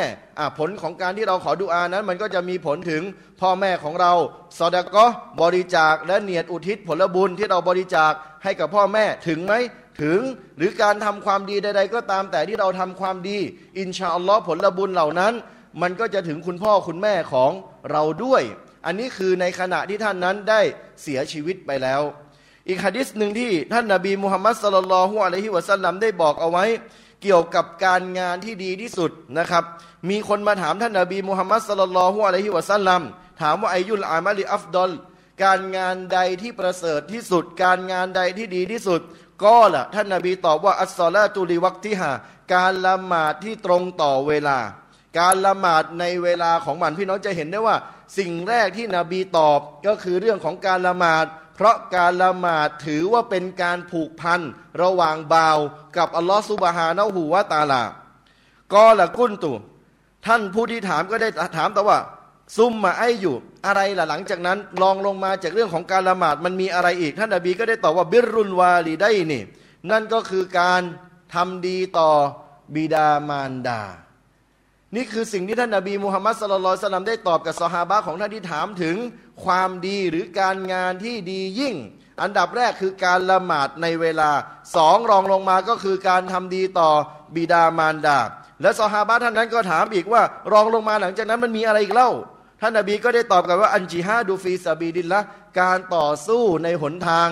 ผลของการที่เราขอดุอานั้น มันก็จะมีผลถึงพ่อแม่ของเราสอดก็บริจาคและเนียดอุทิศผลบุญที่เราบริจาคให้กับพ่อแม่ถึงไหมถึงหรือการทำความดีใด ๆ ก็ตามแต่ที่เราทำความดี อินชาอัลลอฮ์ผลบุญเหล่านั้น มันก็จะถึงคุณพ่อคุณแม่ของเราด้วย อันนี้คือในขณะที่ท่านนั้นได้เสียชีวิตไปแล้ว อีกฮะดิษหนึ่งที่ท่านนาบีมุฮัมมัดสลลัลฮุอะลัยฮิวะสัลลัมได้บอกเอาไว้ เกี่ยวกับการงานที่ดีที่สุดนะครับ มีคนมาถามท่านนาบีมุฮัมมัดสลลัลฮุอะลัยฮิวะสัลลัมถามว่าอายุลอามาลีอัฟดอลการงานใดที่ประเสริฐที่สุด การงานใดที่ดีที่สุด ก็ล่ะท่านนาบีตอบว่าอัสซอลาตุลีวักติฮาการละหมาดที่ตรงต่อเวลา การละหมาดในเวลาของมันพี่น้องจะเห็นได้ว่า สิ่งแรกที่นบีตอบก็คือเรื่องของการละหมาด เพราะการละหมาดถือว่าเป็นการผูกพันระหว่างบ่าวกับอัลลอฮฺสุบฮานาหูวาตาลาก็ละกุนตุ ท่านผู้ที่ถามก็ได้ถามแต่ว่า ซุมมาไออยู่อะไรล่ะหลังจากนั้นลองลงมาจากเรื่องของการละหมาดมันมีอะไรอีก ท่านนบีก็ได้ตอบว่าบิรุนวาลีได้นี่นั่นก็คือการทำดีต่อบิดามารดา นี่คือสิ่งที่ท่านนาบีมุฮัมมัดสลลัลสลัมได้ตอบกับสฮาบะของท่านที่ถามถึงความดีหรือการงานที่ดียิ่ง อันดับแรกคือการละหมาดในเวลาสองรองลงมาก็คือการทำดีต่อบิดามารดา และสฮาบะท่านนั้นก็ถามอีกว่ารองลงมาหลังจากนั้นมันมีอะไรอีกเล่า ท่านนาบีก็ได้ตอบกับว่าอันจิฮาดูฟีซาบีดินละการต่อสู้ในหนทาง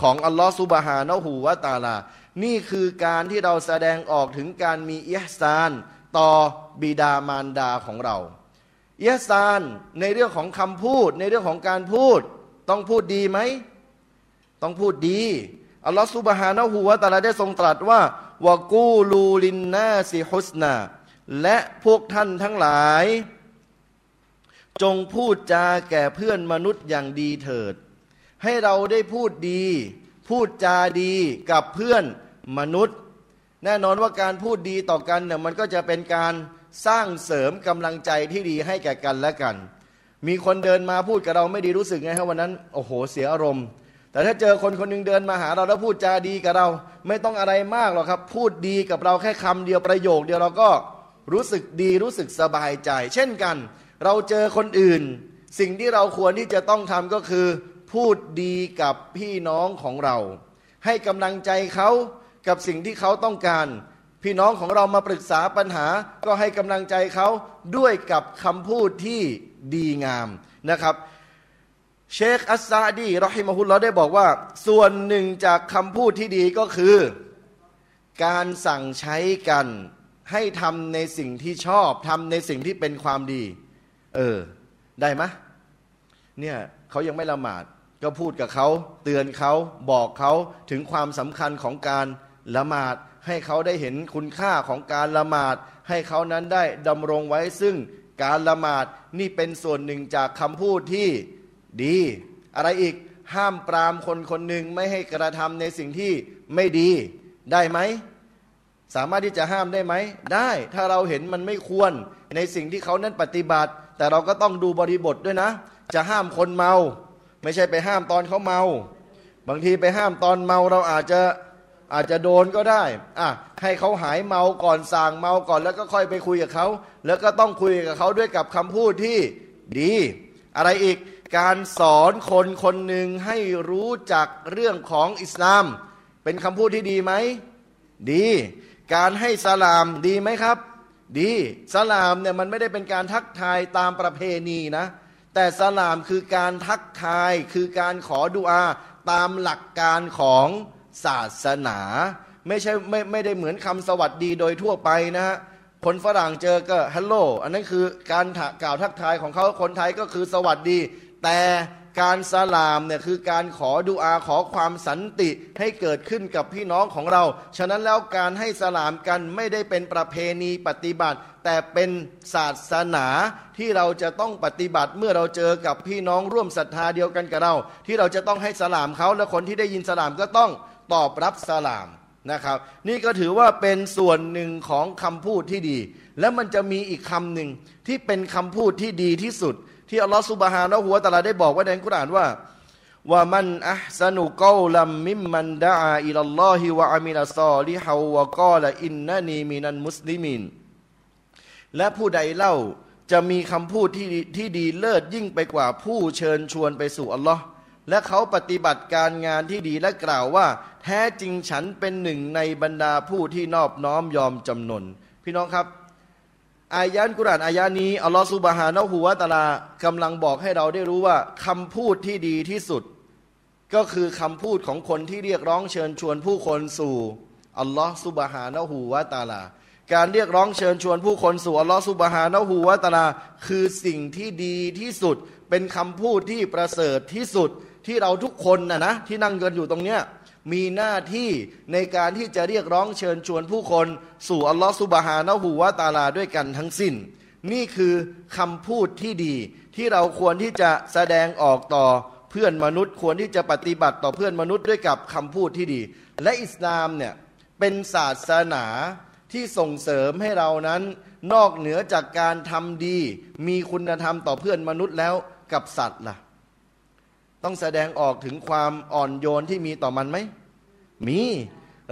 ของอัลลอฮฺสุบฮานะฮูวาตาลา นี่คือการที่เราแสดงออกถึงการมีอิฮซาน ต่อบิดามารดาของเรา เยสานในเรื่องของคำพูดในเรื่องของการพูด ต้องพูดดีไหม ต้องพูดดี อัลลอฮฺสุบฮานะฮูวะตาลาได้ทรงตรัสว่าวากูลูลินนาซิฮุสนาและพวกท่านทั้งหลาย จงพูดจาแก่เพื่อนมนุษย์อย่างดีเถิด ให้เราได้พูดดี พูดจาดีกับเพื่อนมนุษย์ แน่นอนว่าการพูดดีต่อกันเนี่ยมันก็จะเป็นการสร้างเสริมกำลังใจที่ดีให้แก่กันและกัน มีคนเดินมาพูดกับเราไม่ดีรู้สึกไงครับวันนั้นโอ้โหเสียอารมณ์ แต่ถ้าเจอคนคนนึงเดินมาหาเราแล้วพูดจาดีกับเรา ไม่ต้องอะไรมากหรอกครับ พูดดีกับเราแค่คำเดียวประโยค เดียวเราก็รู้สึกดีรู้สึกสบายใจ เช่นกัน เราเจอคนอื่น สิ่งที่เราควรที่จะต้องทำก็คือ พูดดีกับพี่น้องของเรา ให้กำลังใจเขา กับสิ่งที่เขาต้องการ พี่น้องของเรามาปรึกษาปัญหาก็ให้กำลังใจเขาด้วยกับคำพูดที่ดีงามนะครับเชคอัสซาดีรอฮิมะฮุลลอได้บอกว่า ส่วนหนึ่งจากคำพูดที่ดีก็คือ การสั่งใช้กันให้ทำในสิ่งที่ชอบทำในสิ่งที่เป็นความดี เออ ได้ไหมเนี่ยเขายังไม่ละหมาด ก็พูดกับเขา เตือนเขาบอกเขาถึงความสำคัญของการ ละหมาดให้เขาได้เห็นคุณค่าของการละหมาด ให้เขานั้นได้ดำรงไว้ซึ่งการละหมาดนี่เป็นส่วนหนึ่งจากคำพูดที่ดี อะไรอีกห้ามปรามคนคนหนึ่งไม่ให้กระทำในสิ่งที่ไม่ดีได้ไหมสามารถที่จะห้ามได้ไหม ได้ถ้าเราเห็นมันไม่ควรในสิ่งที่เขานั้นปฏิบัติ แต่เราก็ต้องดูบริบทด้วยนะ จะห้ามคนเมา ไม่ใช่ไปห้ามตอนเขาเมา บางทีไปห้ามตอนเมาเราอาจจะ อาจจะโดนก็ได้อะให้เขาหายเมาก่อนสั่งเมาก่อนแล้วก็ค่อยไปคุยกับเขา แล้วก็ต้องคุยกับเขาด้วยกับคำพูดที่ดี อะไรอีกการสอนคนคนหนึ่งให้รู้จักเรื่องของอิสลาม เป็นคำพูดที่ดีไหมดี การให้สลามดีไหมครับ ดีสลามเนี่ยมันไม่ได้เป็นการทักทายตามประเพณีนะ แต่สลามคือการทักทายคือการขอดุอาตามหลักการของ ศาสนา ไม่ใช่ไม่ไม่ได้เหมือนคำสวัสดีโดยทั่วไปนะฮะคนฝรั่งเจอก็ฮัลโหลอันนั้นคือการกล่าวทักทายของเขาคนไทยก็คือสวัสดี แต่การสลามเนี่ยคือการขอดุอาขอความสันติให้เกิดขึ้นกับพี่น้องของเรา ฉะนั้นแล้วการให้สลามกันไม่ได้เป็นประเพณีปฏิบัติ แต่เป็นศาสนาที่เราจะต้องปฏิบัติเมื่อเราเจอกับพี่น้องร่วมศรัทธาเดียวกันกับเรา ที่เราจะต้องให้สลามเขาและคนที่ได้ยินสลามก็ต้อง ตอบรับสลามนะครับ นี่ก็ถือว่าเป็นส่วนหนึ่งของคำพูดที่ดี และมันจะมีอีกคำหนึ่งที่เป็นคำพูดที่ดีที่สุด ที่อัลลอฮฺสุบฮานะฮูวตะลาได้บอกไว้ในกุรอานว่าومن أحسن قولا ممن دعا إلى الله وعمل صالحا وقال إنني من المسلمينและผู้ใดเล่าจะมีคำพูดที่ที่ดีเลิศยิ่งไปกว่าผู้เชิญชวนไปสู่อัลลอฮ์ และเขาปฏิบัติการงานที่ดีและกล่าวว่า แท้จริงฉันเป็นหนึ่งในบรรดาผู้ที่นอบน้อมยอมจำนน พี่น้องครับ อายะฮ์อัลกุรอานอายะฮ์นี้อัลลอฮฺسبحانه وتعالىกำลังบอกให้เราได้รู้ว่าคำพูดที่ดีที่สุด ก็คือคำพูดของคนที่เรียกร้องเชิญชวนผู้คนสู่อัลลอฮฺสุบฮานะฮูวะตาลาการเรียกร้องเชิญชวนผู้คนสู่อัลลอฮฺสุบฮานะฮูวะตาลา คือสิ่งที่ดีที่สุด เป็นคำพูดที่ประเสริฐที่สุด ที่เราทุกคนนะนะที่นั่งกันอยู่ตรงเนี้ยมีหน้าที่ในการที่จะเรียกร้องเชิญชวนผู้คนสู่อัลลอฮฺสุบฮานะฮูวาตาลาด้วยกันทั้งสิ้น นี่คือคำพูดที่ดีที่เราควรที่จะแสดงออกต่อเพื่อนมนุษย์ควรที่จะปฏิบัติต่อเพื่อนมนุษย์ด้วยกับคำพูดที่ดี และอิสลามเนี่ยเป็นศาสนาที่ส่งเสริมให้เรานั้น นอกเหนือจากการทำดี มีคุณธรรมต่อเพื่อนมนุษย์แล้วกับสัตว์ล่ะ ต้องแสดงออกถึงความอ่อนโยนที่มีต่อมันไหม มี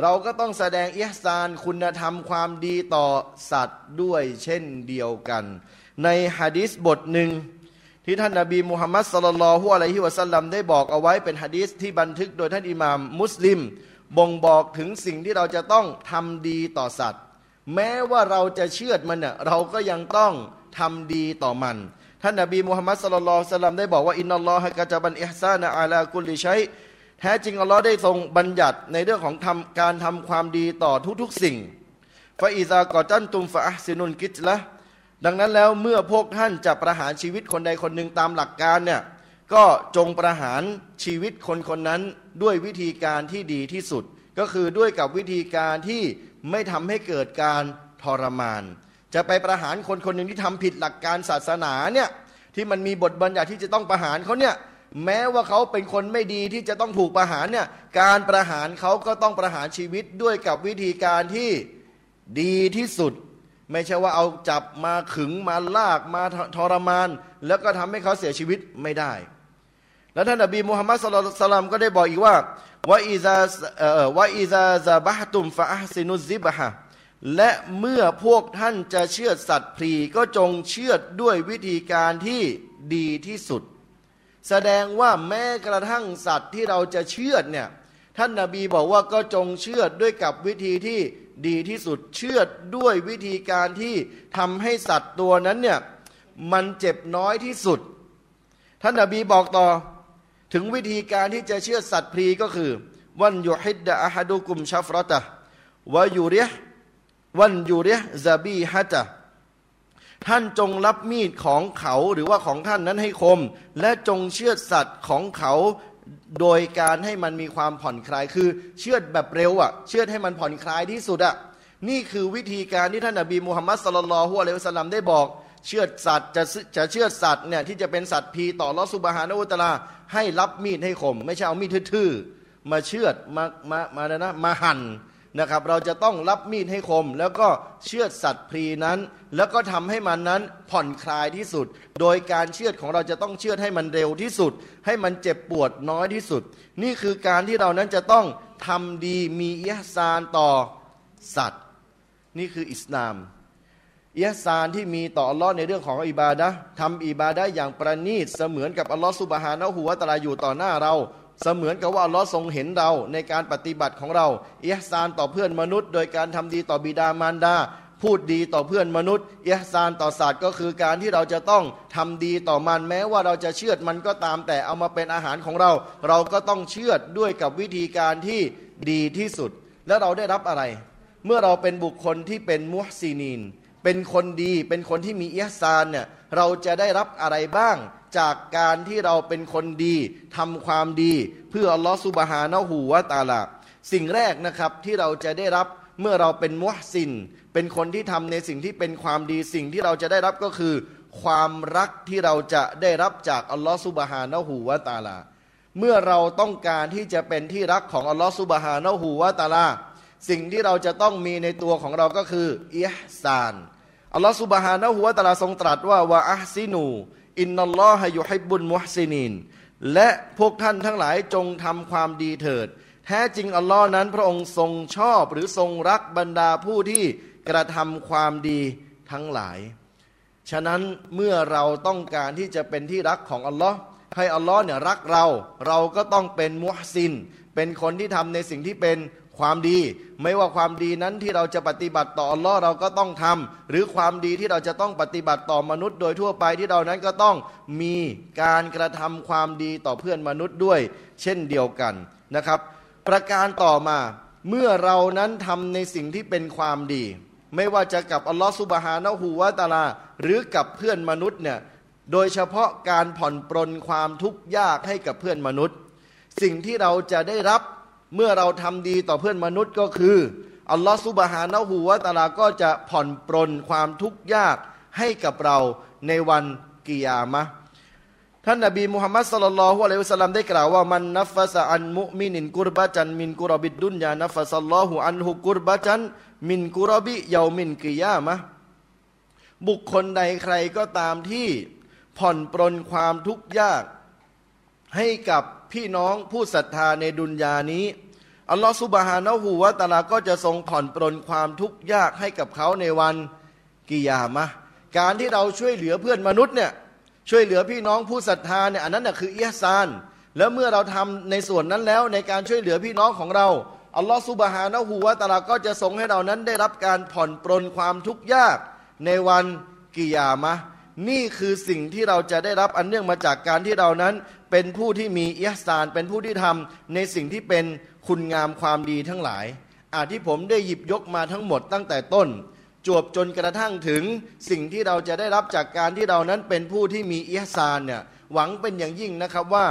เราก็ต้องแสดงเอิสานคุณธรรมความดีต่อสัตว์ด้วยเช่นเดียวกัน ในฮะดิษบทหนึ่งที่ท่านนาบีมุฮัมมัดสลลัลฮุอะลัยฮิวะสัลลัมได้บอกเอาไว้เป็นฮะดิษที่บันทึกโดยท่านอิหม่ามมุสลิม บ่งบอกถึงสิ่งที่เราจะต้องทำดีต่อสัตว์ แม้ว่าเราจะเชื่อมันเน่ยเราก็ยังต้องทำดีต่อมัน ท่านนบีมุฮัมมัดสลลัลสลัมได้บอกว่าอินนัลลอฮะกะจะบันอิฮซานะอาลากุลิชัยแท้จริงอัลลอฮ์ได้ทรงบัญญัติในเรื่องของทำการทำความดีต่อทุกๆสิ่งฟาอิซากอจันตุมฟาอัซินุนกิจละดังนั้นแล้วเมื่อพวกท่านจะประหารชีวิตคนใดคนหนึ่งตามหลักการเนี่ยก็จงประหารชีวิตคนคนนั้นด้วยวิธีการที่ดีที่สุด ก็คือด้วยกับวิธีการที่ไม่ทำให้เกิดการทรมาน จะไปประหารคนคนหนึ่งที่ทำผิดหลักการศาสนาเนี่ยที่มันมีบทบัญญัติที่จะต้องประหารเขาเนี่ยแม้ว่าเขาเป็นคนไม่ดีที่จะต้องถูกประหารเนี่ยการประหารเขาก็ต้องประหารชีวิตด้วยกับวิธีการที่ดีที่สุด ไม่ใช่ว่าเอาจับมาขึงมาลากมาทรมาน แล้วก็ทำให้เขาเสียชีวิตไม่ได้ แล้วท่านอบีมุฮัมมัดสุลตัลมก็ได้บอกอีกว่าว่าอิซาว่าอิซาซาบะตุมฟะอัซินุซิบะฮะ และเมื่อพวกท่านจะเชื่อสัตว์พรีก็จงเชื่อด้วยวิธีการที่ดีที่สุด แสดงว่าแม้กระทั่งสัตว์ที่เราจะเชื่อเนี่ยท่านนาบีบอกว่าก็จงเชื่อด้วยกับวิธีที่ดีที่สุดเชื่อด้วยวิธีการที่ทำให้สัตว์ตัวนั้นเนี่ยมันเจ็บน้อยที่สุด ท่านนาบีบอกต่อถึงวิธีการที่จะเชื่อสัตว์พรีก็คือวันยูฮิดดะอะฮัดุกุมชัฟรตะวายูเรีย วันยูเรซาบีฮัจท่านจงรับมีดของเขาหรือว่าของท่านนั้นให้คม และจงเชือดสัตว์ของเขาโดยการให้มันมีความผ่อนคลาย คือเชือดแบบเร็วอะ เชือดให้มันผ่อนคลายที่สุดอะนี่คือวิธีการที่ท่านอบีมุฮัมมัดสลลัลฮุอะลัยฮิวสลัมได้บอก เชือดสัตว์จะจะเชือดสัตว์เนี่ยที่จะเป็นสัตว์พีต่อลอสุบฮานอุตลาให้รับมีดให้คม ไม่ใช่เอามีดทื่อๆมาเชือดมามามานะมาหั่น นะครับ เราจะต้องรับมีดให้คม แล้วก็เชือดสัตว์พรีนั้น แล้วก็ทำให้มันนั้นผ่อนคลายที่สุด โดยการเชือดของเราจะต้องเชือดให้มันเร็วที่สุด ให้มันเจ็บปวดน้อยที่สุด นี่คือการที่เรานั้นจะต้องทำดีมีอิฮซานต่อสัตว์ นี่คืออิสลามอิฮซานที่มีต่ออัลลอฮ์ในเรื่องของอิบาดะทำอิบาดะอย่างประณีตเสมือนกับอัลลอฮ์สุบฮานะฮูวตะลาอยู่ต่อหน้าเรา เสมือนกับว่าลอทรงเห็นเราในการปฏิบัติของเราเอฮซานต่อเพื่อนมนุษย์ โดยการทำดีต่อบิดามารดา พูดดีต่อเพื่อนมนุษย์เอฮซานต่อสัตว์ก็คือการที่เราจะต้องทำดีต่อมันแม้ว่าเราจะเชื่อดมันก็ตามแต่เอามาเป็นอาหารของเรา เราก็ต้องเชื่อดด้วยกับวิธีการที่ดีที่สุด แล้วเราได้รับอะไร เมื่อเราเป็นบุคคลที่เป็นมุฮซีนีนเป็นคนดีเป็นคนที่มีเอฮซานเนี่ยเราจะได้รับอะไรบ้าง จากการที่เราเป็นคนดีทำความดี เพื่ออัลลอฮฺสุบฮานะฮูวาตาลา สิ่งแรกนะครับที่เราจะได้รับเมื่อเราเป็นมุฮซิน เป็นคนที่ทำในสิ่งที่เป็นความดี สิ่งที่เราจะได้รับก็คือ ความรักที่เราจะได้รับจากอัลลอฮฺสุบฮานะฮูวาตาลา เมื่อเราต้องการที่จะเป็นที่รักของอัลลอฮฺสุบฮานะฮูวาตาลาสิ่งที่เราจะต้องมีในตัวของเราก็คืออิฮซานอัลลอฮฺسبحانه وتعالىทรงตรัสว่าوأحسنوا إن الله يحب المحسنينและพวกท่านทั้งหลายจงทำความดีเถิด แท้จริงอัลลอฮ์นั้นพระองค์ทรงชอบหรือทรงรักบรรดาผู้ที่กระทำความดีทั้งหลาย ฉะนั้นเมื่อเราต้องการที่จะเป็นที่รักของอัลลอฮ์ให้อัลลอฮ์เนี่ยรักเรา เราก็ต้องเป็นมุฮซิน เป็นคนที่ทำในสิ่งที่เป็น ความดี ไม่ว่าความดีนั้นที่เราจะปฏิบัติต่ออัลลอฮ์เราก็ต้องทำหรือความดีที่เราจะต้องปฏิบัติต่อมนุษย์ โดยทั่วไปที่เรานั้นก็ต้องมีการกระทำความดีต่อเพื่อนมนุษย์ด้วย เช่นเดียวกันนะครับ ประการต่อมาเมื่อเรานั้นทำในสิ่งที่เป็นความดี ไม่ว่าจะกับอัลลอฮ์สุบฮานะฮูวาตาลา หรือกับเพื่อนมนุษย์เนี่ยโดยเฉพาะการผ่อนปรนความทุกข์ยากให้กับเพื่อนมนุษย์ สิ่งที่เราจะได้รับ เมื่อเราทำดีต่อเพื่อนมนุษย์ก็คืออัลลอฮฺซุบฮานะฮูวะตาลาก็จะผ่อนปรนความทุกข์ยากให้กับเราในวันกิยามะท่านนบีมุฮัมมัดสุลลัลฮุอะลัยฮิวสลลัมได้กล่าวว่ามันนัฟสะอันมุมินินกุรบะจันมินกุรบิดดุนยานัฟสัลลอฮุอันฮุกุรบะจันมินกุรบิเยามินกิยามะบุคคลใดใครก็ตามที่ผ่อนปรนความทุกข์ยากให้กับ พี่น้องผู้ศรัทธาในดุนยานี้ อัลลอฮฺสุบฮานะฮูวะตาลาก็จะทรงผ่อนปรนความทุกข์ยากให้กับเขาในวันกิยามะการที่เราช่วยเหลือเพื่อนมนุษย์เนี่ยช่วยเหลือพี่น้องผู้ศรัทธาเนี่ยอันนั้นน่ะคืออิฮซาน แล้วเมื่อเราทำในส่วนนั้นแล้วในการช่วยเหลือพี่น้องของเราอัลลอฮฺสุบฮานะฮูวะตาลาก็จะทรงให้เรานั้นได้รับการผ่อนปรนความทุกข์ยากในวันกิยามะนี่คือสิ่งที่เราจะได้รับอันเนื่องมาจากการที่เรานั้น เป็นผู้ที่มีอิฮซานเป็นผู้ที่ทำในสิ่งที่เป็นคุณงามความดีทั้งหลาย อาที่ผมได้หยิบยกมาทั้งหมดตั้งแต่ต้น จวบจนกระทั่งถึงสิ่งที่เราจะได้รับจากการที่เรานั้นเป็นผู้ที่มีอิฮซานเนี่ยหวังเป็นอย่างยิ่งนะครับว่า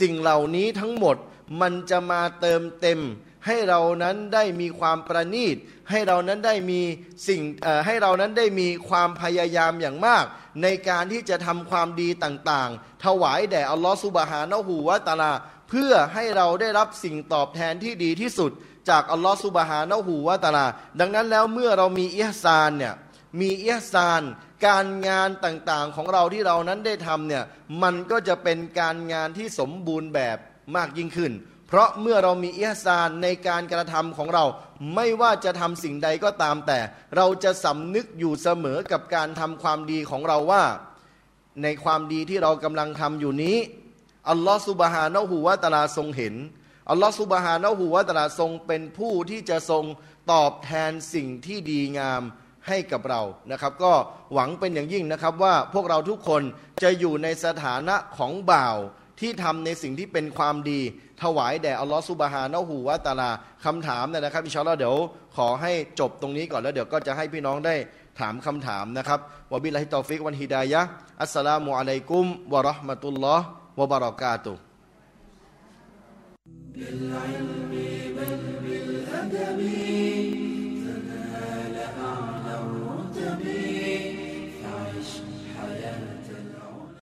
สิ่งเหล่านี้ทั้งหมด มันจะมาเติมเต็ม ให้เรานั้นได้มีความประณีต ให้เรานั้นได้มีสิ่งให้เรานั้นได้มีความพยายามอย่างมาก ในการที่จะทำความดีต่างๆ ถวายแด่อัลลอฮฺสุบฮานะฮูวะตาลา เพื่อให้เราได้รับสิ่งตอบแทนที่ดีที่สุด จากอัลลอฮฺสุบฮานะฮูวาตาลา ดังนั้นแล้วเมื่อเรามีอิฮซานเนี่ยมีอิฮซาน การงานต่างๆของเราที่เรานั้นได้ทำเนี่ยมันก็จะเป็นการงานที่สมบูรณ์แบบ มากยิ่งขึ้น เพราะเมื่อเรามีอิฮซานในการกระทำของเรา ไม่ว่าจะทำสิ่งใดก็ตามแต่ เราจะสำนึกอยู่เสมอกับการทำความดีของเราว่า ในความดีที่เรากำลังทำอยู่นี้อัลลอฮฺสุบฮานะฮูวะตาลาทรงเห็นอัลลอฮฺสุบฮานะฮูวะตาลาทรงเป็นผู้ที่จะทรงตอบแทนสิ่งที่ดีงามให้กับเรานะครับ ก็หวังเป็นอย่างยิ่งนะครับว่าพวกเราทุกคนจะอยู่ในสถานะของบ่าว ที่ทำในสิ่งที่เป็นความดี ถวายแด่อัลลอฮฺซุบฮานะฮูวะตะอาลาคำถามเนยนะครับอินชาอัลลอฮ์เดี๋ยวขอให้จบตรงนี้ก่อนแล้วเดี๋ยวก็จะให้พี่น้องได้ถามคำถามนะครับวะบิลลาฮิตตอฟิกวันฮิดายะฮ์อัสสลามุอะลัยกุมวะเราะห์มะตุลลอฮ์วะบะเราะกาตุฮ์ بالعلم بل بالأدب